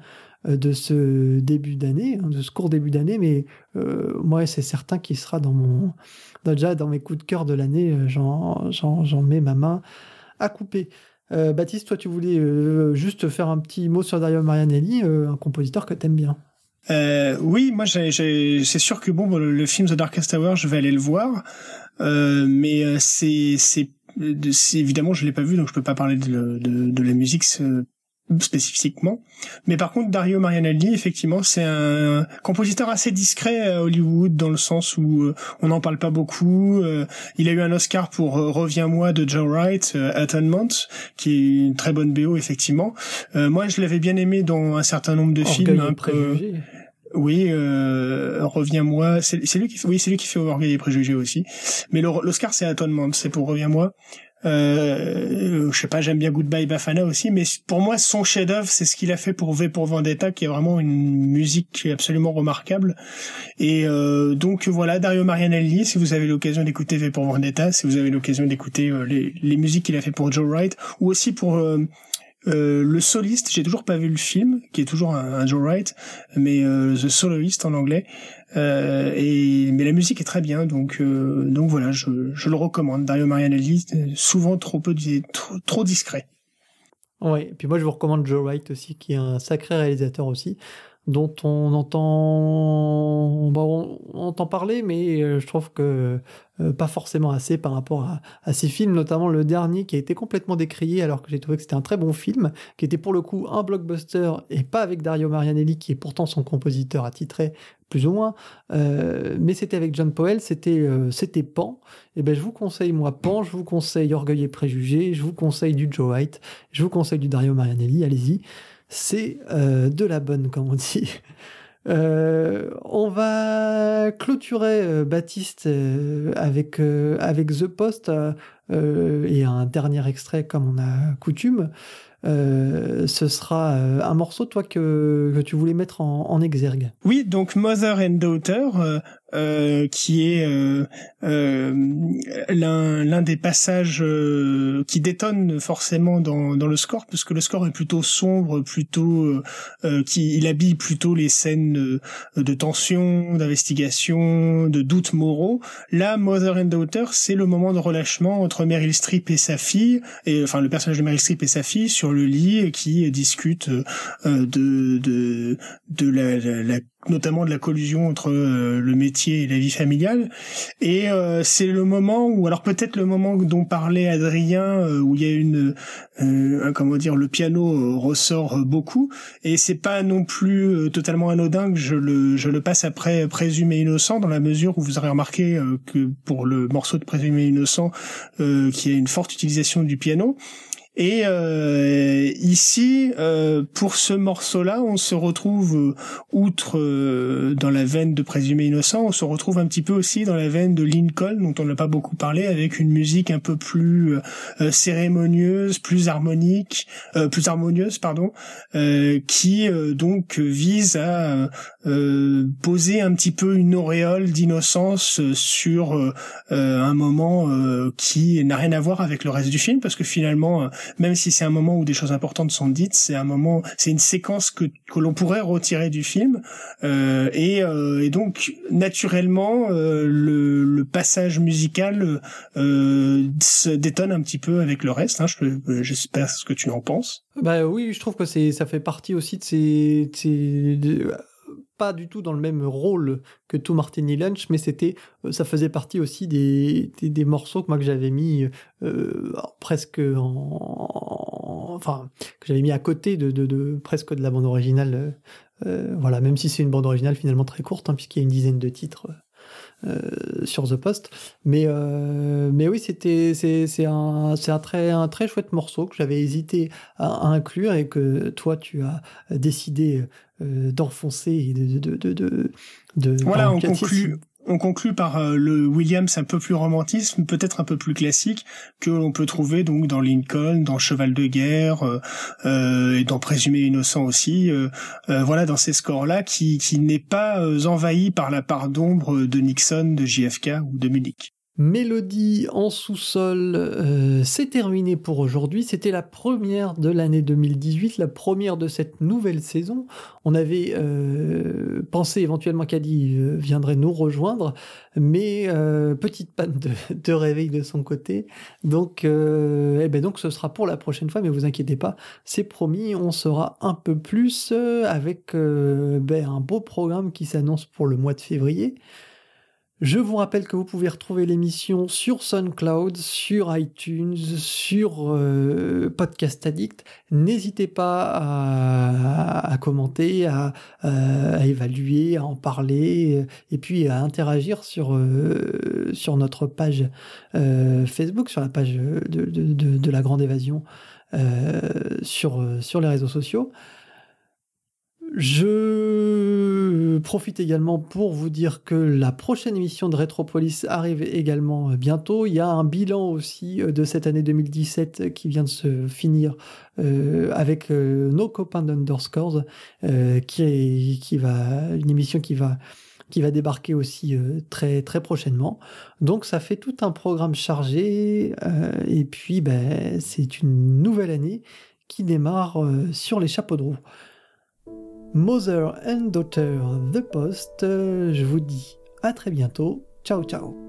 euh, de ce début d'année, hein, de ce court début d'année, mais euh, moi, c'est certain qu'il sera dans mon, déjà dans mes coups de cœur de l'année. J'en, mets ma main à couper. Baptiste, toi, tu voulais juste faire un petit mot sur Dario Marianelli, un compositeur que t'aimes bien. Euh, oui, moi, c'est sûr que bon, le, film The Darkest Tower, je vais aller le voir, euh, mais euh, c'est, c'est, évidemment, je l'ai pas vu, donc je peux pas parler de, de, de la musique spécifiquement. Mais par contre, Dario Marianelli, effectivement, c'est un compositeur assez discret à Hollywood dans le sens où euh, on n'en parle pas beaucoup. Euh, il a eu un Oscar pour Reviens-moi de Joe Wright, Atonement, qui est une très bonne BO, effectivement. moi, je l'avais bien aimé dans un certain nombre de films. Un peu... Oui, euh, reviens-moi. C'est lui qui fait, oui, c'est lui qui fait Orgueil et préjugés aussi. Mais l'Oscar c'est Atonement, c'est pour reviens-moi. Euh, je sais pas, j'aime bien Goodbye Bafana aussi, mais pour moi, son chef-d'œuvre, c'est ce qu'il a fait pour V pour Vendetta, qui est vraiment une musique absolument remarquable. Et euh, donc voilà, Dario Marianelli, si vous avez l'occasion d'écouter V pour Vendetta, si vous avez l'occasion d'écouter euh, les, musiques qu'il a fait pour Joe Wright, ou aussi pour euh, euh, le soliste, j'ai toujours pas vu le film, qui est toujours un, Joe Wright, mais euh, The Soloist en anglais. Euh, et mais la musique est très bien, donc donc voilà, je, je le recommande. Dario Marianelli, souvent trop peu, trop, trop discret. Oui, et puis moi je vous recommande Joe Wright aussi, qui est un sacré réalisateur aussi dont on entend, on, entend parler, mais euh, je trouve que euh, pas forcément assez par rapport à, ces films, notamment le dernier qui a été complètement décrié alors que j'ai trouvé que c'était un très bon film, qui était pour le coup un blockbuster et pas avec Dario Marianelli qui est pourtant son compositeur attitré plus ou moins, euh, mais c'était avec John Powell, c'était c'était Pan. Et ben je vous conseille moi Pan, je vous conseille Orgueil et Préjugés, je vous conseille du Joe White, je vous conseille du Dario Marianelli, allez-y c'est euh, de la bonne, comme on dit. Euh, on va clôturer euh, Baptiste avec, avec The Post et un dernier extrait comme on a coutume. ce sera un morceau, toi, que, que tu voulais mettre en, en exergue. Oui, donc Mother and Daughter, euh, qui est euh, euh, l'un des passages euh, qui détonne forcément dans dans le score parce que le score est plutôt sombre, plutôt qui il habille plutôt les scènes de tension, d'investigation, de doutes moraux. Là, Mother and Daughter, c'est le moment de relâchement entre Meryl Streep et sa fille, et enfin le personnage de Meryl Streep et sa fille sur le lit qui discutent de de de la, la, la notamment de la collusion entre euh, le métier et la vie familiale. Et euh, c'est le moment où, alors peut-être le moment dont parlait Adrien, euh, où il y a une, comment dire, le piano ressort beaucoup. Et c'est pas non plus totalement anodin que je le, je le passe après Présumé innocent, dans la mesure où vous aurez remarqué que pour le morceau de Présumé innocent, qui a une forte utilisation du piano, et euh, ici, euh, pour ce morceau-là, on se retrouve, euh, outre dans la veine de Présumé Innocent, on se retrouve un petit peu aussi dans la veine de Lincoln, dont on n'a pas beaucoup parlé, avec une musique un peu plus cérémonieuse, plus harmonique, plus harmonieuse, pardon, qui donc vise à poser un petit peu une auréole d'innocence sur un moment qui n'a rien à voir avec le reste du film, parce que finalement même si c'est un moment où des choses importantes sont dites, c'est un moment, c'est une séquence que, que l'on pourrait retirer du film, euh, et, euh, et, donc naturellement euh, le, le, passage musical euh, se détonne un petit peu avec le reste. Hein, J'espère ce que tu en penses. Bah oui, je trouve que ça fait partie aussi de ces, ces pas du tout dans le même rôle que tout Martini Lunch, mais c'était, ça faisait partie aussi des, des, morceaux que moi que j'avais mis presque en, enfin que j'avais mis à côté de, de, de, presque de la bande originale. voilà, même si c'est une bande originale finalement très courte, hein, puisqu'il y a une dizaine de titres. Euh, sur The Post. Mais, euh, mais oui, c'était, c'est, un, un, très, un très chouette morceau que j'avais hésité à, inclure et que toi, tu as décidé euh, d'enfoncer et de, de, de, de, de voilà, on conclut, on conclut par euh, le Williams un peu plus romantisme, peut-être un peu plus classique que l'on peut trouver donc dans Lincoln, dans Cheval de guerre euh, euh et dans Présumé innocent aussi. Euh, voilà, dans ces scores-là qui, qui n'est pas envahi par la part d'ombre de Nixon, de JFK ou de Munich. Mélodie en sous-sol, euh, c'est terminé pour aujourd'hui. C'était la première de l'année 2018, la première de cette nouvelle saison. On avait euh, pensé éventuellement qu'Adi euh, viendrait nous rejoindre, mais petite panne de, réveil de son côté. Donc, eh ben donc ce sera pour la prochaine fois, mais vous inquiétez pas, c'est promis, on sera un peu plus avec ben, un beau programme qui s'annonce pour le mois de février. Je vous rappelle que vous pouvez retrouver l'émission sur SoundCloud, sur iTunes, sur euh, Podcast Addict. N'hésitez pas à, commenter, à, évaluer, à en parler et puis à interagir sur, euh, notre page euh, Facebook, sur la page de, la Grande Évasion sur les réseaux sociaux. Je profite également pour vous dire que la prochaine émission de Retropolis arrive également euh, bientôt. Il y a un bilan aussi euh, de cette année 2017 qui vient de se finir euh, avec nos copains d'Underscores, qui, qui va une émission qui va qui va débarquer aussi très très prochainement. Donc ça fait tout un programme chargé et puis ben, c'est une nouvelle année qui démarre sur les chapeaux de roue. Mother and Daughter The Post. Je vous dis à très bientôt. Ciao ciao.